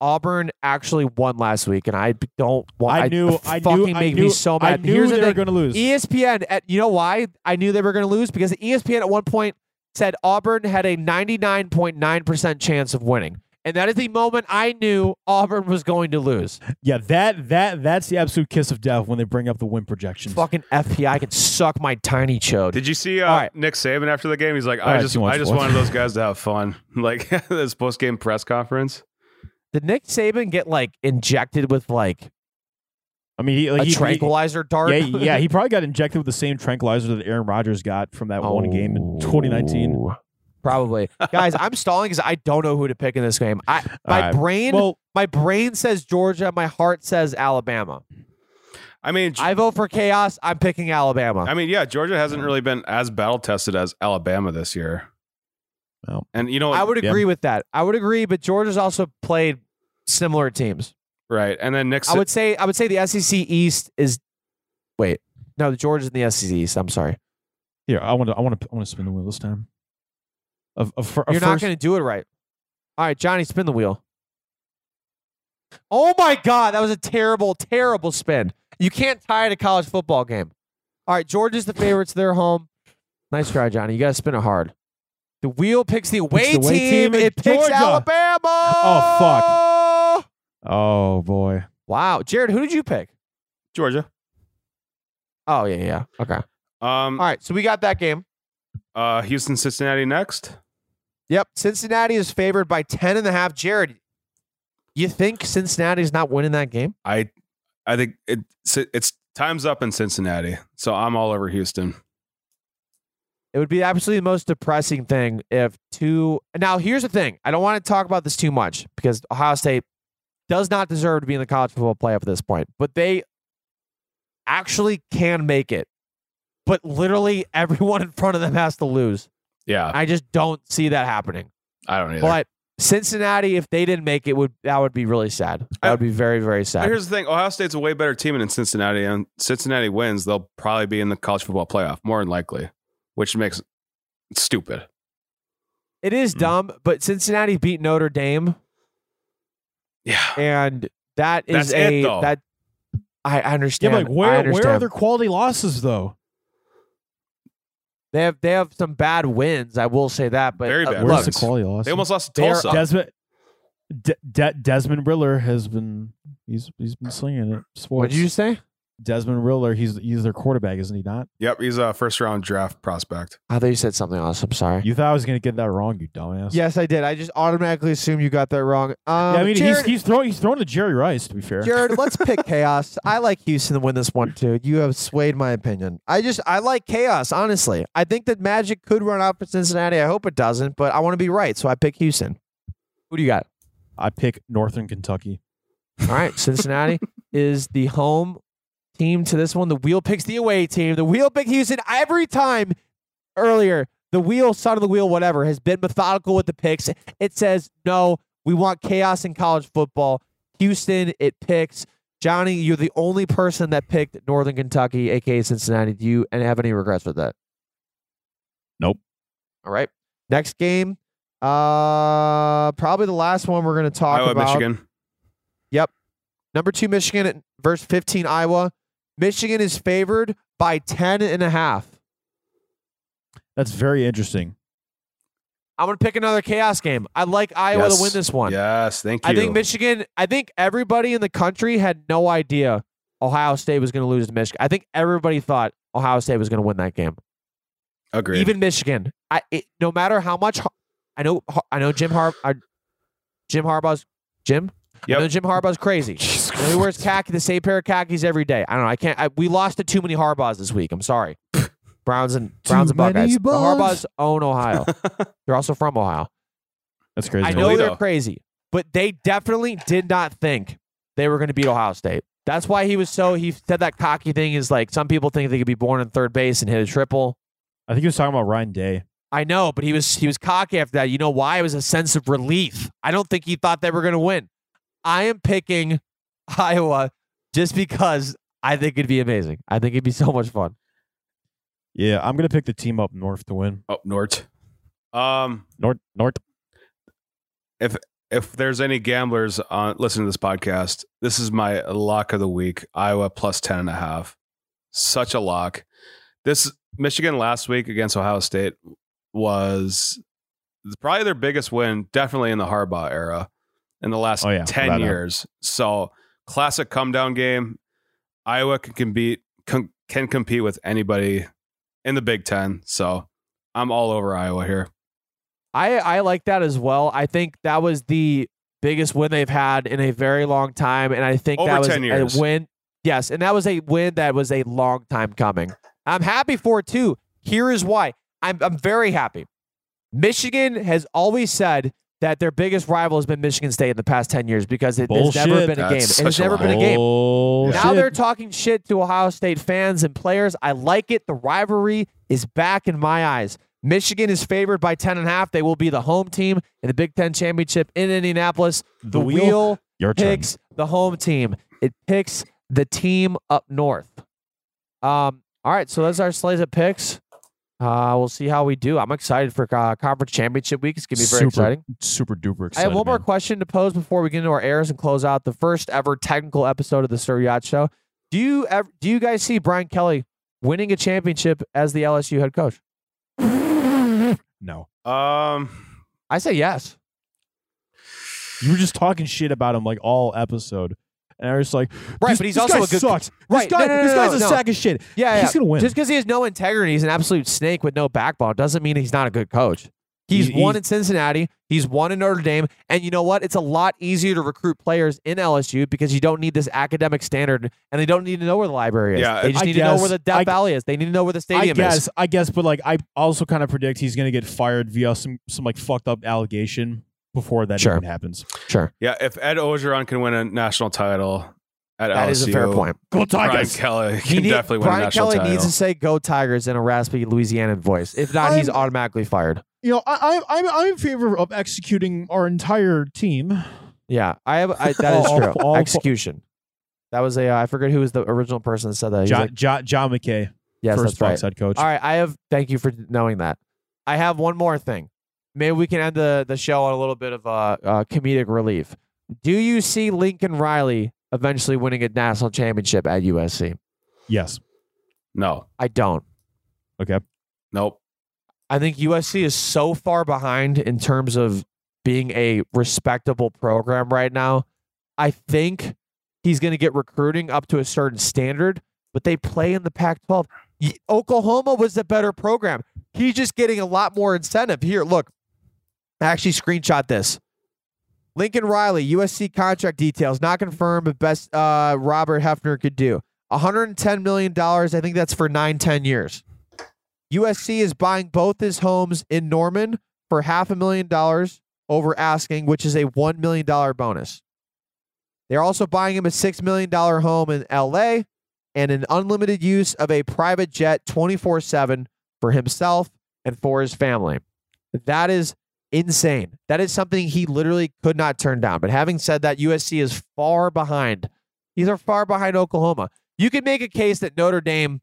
Auburn actually won last week, and I don't want. I knew. I fucking knew. make I knew, me so I mad. knew Here's they the were going to lose. ESPN. At, you know why I knew they were going to lose because ESPN at one point said Auburn had a 99.9 percent chance of winning, and that is the moment I knew Auburn was going to lose. yeah, that that that's the absolute kiss of death when they bring up the win projections. Fucking FPI can suck my tiny chode. Did you see uh, All right. Nick Saban after the game? He's like, All I right, just, I just for- wanted those *laughs* guys to have fun. *laughs* Like *laughs* this post game press conference. Did Nick Saban get like injected with like I mean, he, a like, he- he- tranquilizer dart? yeah, yeah, he probably got injected with the same tranquilizer that Aaron Rodgers got from that one game in 2019. Probably, guys. I'm stalling because I don't know who to pick in this game. I my All right. brain, Well, my brain says Georgia. My heart says Alabama. I mean, I vote for chaos. I'm picking Alabama. I mean, yeah, Georgia hasn't really been as battle tested as Alabama this year. Well, And you know. I would Yeah. agree with that. I would agree, but Georgia's also played similar teams. right? And then Nick, I would say I would say the SEC East is. Wait, no, the Georgia's in the SEC East. I'm sorry. here I want to I want to I want to spin the wheel this time. Of, of, fir- You're of not going to do it right. All right, Johnny, spin the wheel. Oh my God, that was a terrible, terrible spin. You can't tie it a college football game. All right, Georgia's the favorites. They're home. Nice try, Johnny. You got to spin it hard. The wheel picks the away, the away team. team in It picks Georgia. Alabama. Oh, fuck. Oh boy. Wow, Jared, who did you pick? Georgia. Oh yeah, yeah. Okay. Um, All right, so we got that game. uh, Houston, Cincinnati next. Yep, Cincinnati is favored by 10 and a half. Jared, you think Cincinnati's not winning that game? I, I think it's it's time's up in Cincinnati, so I'm all over Houston. It would be absolutely the most depressing thing if two. Now, here's the thing. I don't want to talk about this too much because Ohio State does not deserve to be in the college football playoff at this point, but they actually can make it. But literally everyone in front of them has to lose. Yeah, I just don't see that happening. I don't either. But Cincinnati, if they didn't make it, would that would be really sad. That would be very, very sad. here's the thing: Ohio State's a way better team than Cincinnati, and Cincinnati wins, they'll probably be in the college football playoff more than likely, which makes it stupid. It is Mm. dumb, but Cincinnati beat Notre Dame, Yeah, and that is That's a it, that I I Yeah, understand. but like I where where are their quality losses though? They have they have some bad wins. I will say that, but Very uh, bad Where's look, the quality losses? they almost lost to They're- Tulsa. Desmond De- De- Desmond Ridder has been he's he's been slinging it. Sports. what did you say? Desmond Ridder, he's he's their quarterback, isn't he not? yep, he's a first round draft prospect. I thought you said something else. I'm sorry. You thought I was gonna get that wrong, you dumbass. yes, I did. I just automatically assumed you got that wrong. Um, Yeah, I mean Jared, he's he's throwing he's throwing to Jerry Rice to be fair. Jared, *laughs* let's pick chaos. I like Houston to win this one too. You have swayed my opinion. I just I like chaos, honestly. I think that Magic could run out for Cincinnati. I hope it doesn't, but I want to be right, so I pick Houston. Who do you got? I pick Northern Kentucky. All right, Cincinnati *laughs* is the home team to this one. The wheel picks the away team. The wheel pick Houston every time earlier. The wheel, son of the wheel, whatever, has been methodical with the picks. It says, no, we want chaos in college football. Houston, it picks. Johnny, you're the only person that picked Northern Kentucky, aka Cincinnati. Do you and have any regrets with that? Nope. All right. Next game, uh, probably the last one we're going to talk Iowa, about. Michigan. Yep. Number two, Michigan at verse 15, Iowa. Michigan is favored by 10 and a half. That's very interesting. I'm going to pick another chaos game. I'd like Iowa Yes. to win this one. Yes, thank you. I think Michigan, I think everybody in the country had no idea Ohio State was going to lose to Michigan. I think everybody thought Ohio State was going to win that game. Agreed. Even Michigan. I it, no matter how much I know I know Jim Har I, Jim Harbaugh's Jim? Yep. I know Jim Harbaugh's crazy. *laughs* You know, he wears khaki, the same pair of khakis every day. I don't know. I can't. I, we lost to too many Harbaughs this week. I'm sorry. *laughs* Browns and Browns and Buckeyes. The. Harbaughs own Ohio. *laughs* They're also from Ohio. That's crazy. I know Toledo. they're crazy, but they definitely did not think they were going to beat Ohio State. That's why he was so. He said that cocky thing is like some people think they could be born in third base and hit a triple. I think he was talking about Ryan Day. I know, but he was he was cocky after that. You know why? It was a sense of relief. I don't think he thought they were going to win. I am picking Iowa just because I think it'd be amazing. I think it'd be so much fun. Yeah, I'm gonna pick the team up north to win. oh, north. Um, North, north. if if there's any gamblers on listening to this podcast, this is my lock of the week. Iowa plus 10 and a half. Such a lock. This Michigan last week against Ohio State was probably their biggest win, definitely in the Harbaugh era in the last Oh, yeah, 10 without a doubt. years. So, classic come down game. Iowa can compete can, can compete with anybody in the Big 10. So, I'm all over Iowa here. I I like that as well. I think that was the biggest win they've had in a very long time, and I think Over that was 10 years. a win. Yes, and that was a win that was a long time coming. I'm happy for it too. Here is why. I'm I'm very happy. Michigan has always said that their biggest rival has been Michigan State in the past 10 years because it has never been a game. It has never lie. been a game. Bullshit. Now they're talking shit to Ohio State fans and players. I like it. The rivalry is back in my eyes. Michigan is favored by 10 and a half. They will be the home team in the Big Ten championship in Indianapolis. The, The wheel? wheel, Your turn. picks the home team. It picks the team up north. Um, all right, so that's our slate of picks. Uh, we'll see how we do. I'm excited for uh, conference championship week. It's gonna be very super, exciting. Super duper excited. I have one more question to pose before we get into our airs and close out the first ever technical episode of the Sir Yacht Show. Do you ever, do you guys see Brian Kelly winning a championship as the LSU head coach? No, Um, I say yes. you were just talking shit about him like all episode, and I was just like, Right, but he's also guy a good sucks. Right, This guy, no, no, no, this no, guy's a no. sack of shit. Yeah, He's yeah. gonna win. Just because he has no integrity, he's an absolute snake with no backbone, doesn't mean he's not a good coach. He's He- won he's- in Cincinnati. He's won in Notre Dame. And you know what? It's a lot easier to recruit players in LSU because you don't need this academic standard and they don't need to know where the library is. Yeah, they just I need to know where the Death I- Valley is. They need to know where the stadium I guess, is. I guess, but like, I also kind of predict he's gonna get fired via some some like fucked up allegation before that Sure. even happens. Sure. Yeah, if Ed Orgeron can win a national title at That LSU, is a fair point. Go Tigers. Brian Kelly He can need- definitely win a Brian national Kelly title. needs to say "Go Tigers" in a raspy Louisianan voice. If not, he's I'm- automatically fired. You know, I, I, I'm I'm in favor of executing our entire team. Yeah, I have. I, that is *laughs* true. all- Execution. That was a. Uh, I forget who was the original person that said that. He's John, like, John, John McKay, yes, first that's right. Head coach. All right, I have. Thank you for knowing that. I have one more thing. Maybe we can end the the show on a little bit of uh, uh, comedic relief. Do you see Lincoln Riley eventually winning a national championship at USC? Yes. no, I don't. Okay. nope. I think USC is so far behind in terms of being a respectable program right now. I think he's going to get recruiting up to a certain standard, but they play in the Pac 12. Oklahoma was the better program. He's just getting a lot more incentive. Here, look, I actually screenshot this. Lincoln Riley, USC contract details not confirmed, but best uh, Robert Hefner could do. $110 million. I think that's for nine, 10 years. USC is buying both his homes in Norman for half a million dollars over asking, which is a $1 million bonus. They're also buying him a $6 million home in LA and an unlimited use of a private jet 24 7 for himself and for his family. That is insane. That is something he literally could not turn down. But having said that, USC is far behind. These are far behind Oklahoma. You could make a case that Notre Dame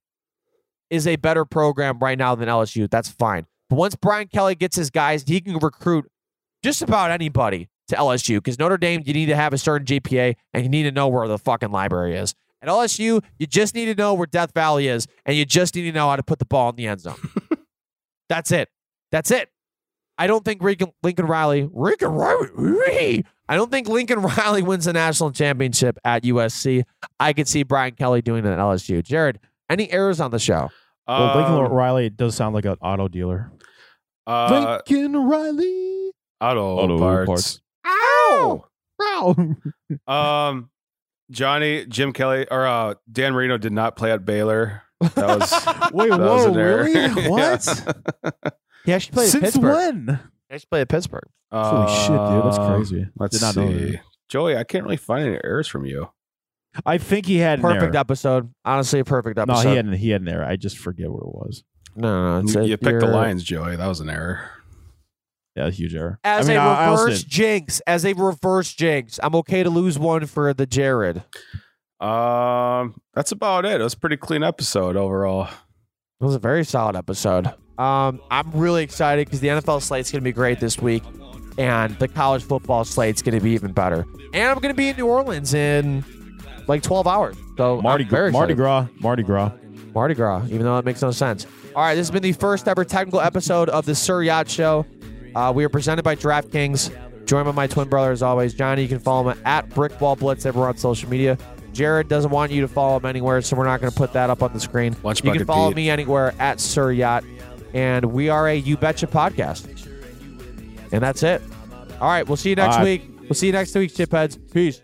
is a better program right now than LSU. That's fine. But once Brian Kelly gets his guys, he can recruit just about anybody to LSU because Notre Dame, you need to have a certain GPA and you need to know where the fucking library is. At LSU, you just need to know where Death Valley is and you just need to know how to put the ball in the end zone. *laughs* That's it. That's it. I don't think Lincoln, Lincoln Riley, Lincoln Riley, I don't think Lincoln Riley wins the national championship at USC. I could see Brian Kelly doing it at LSU. Jared, any errors on the show? Well, Lincoln Um, Riley does sound like an auto dealer. uh, Lincoln Riley. auto, Auto parts. parts. Ow! *laughs* Um, Johnny, Jim Kelly, or uh, Dan Marino did not play at Baylor. That was *laughs* Wait, that was whoa, an error. really? *laughs* What? He actually played at Since Pittsburgh. when? He actually played at Pittsburgh. Holy shit, dude, that's Um, crazy. Let's Did not know see, that. Joey. I can't really find any errors from you. I think he had an Perfect error. episode. Honestly, a perfect No, episode. he had he had an error. I just forget what it was. no, no, it's You, a- you picked the you're- Lions, Joey. That was an error. Yeah, a huge error. As I mean, a I- I also reverse didn't- jinx, as a reverse jinx, I'm okay to lose one for the Jared. Um, that's about it. It was a pretty clean episode overall. It was a very solid episode. Um, I'm really excited because the NFL slate's going to be great this week, and the college football slate's going to be even better. And I'm going to be in New Orleans in like 12 hours. So Mardi, I'm Mardi. Gras. Mardi Gras. Mardi Gras, even though that makes no sense. All right, this has been the first ever technical episode of the Sir Yacht Show. Uh, we are presented by DraftKings. Joined by my twin brother as always, Johnny. You can follow him at Brickwall Blitz everywhere on social media. Jared doesn't want you to follow him anywhere, so we're not going to put that up on the screen. Lunch you can follow Pete. me anywhere at Sir Yacht, and we are a You Betcha podcast. And that's it. All right, we'll see you next week. We'll see you next week, chipheads. Peace.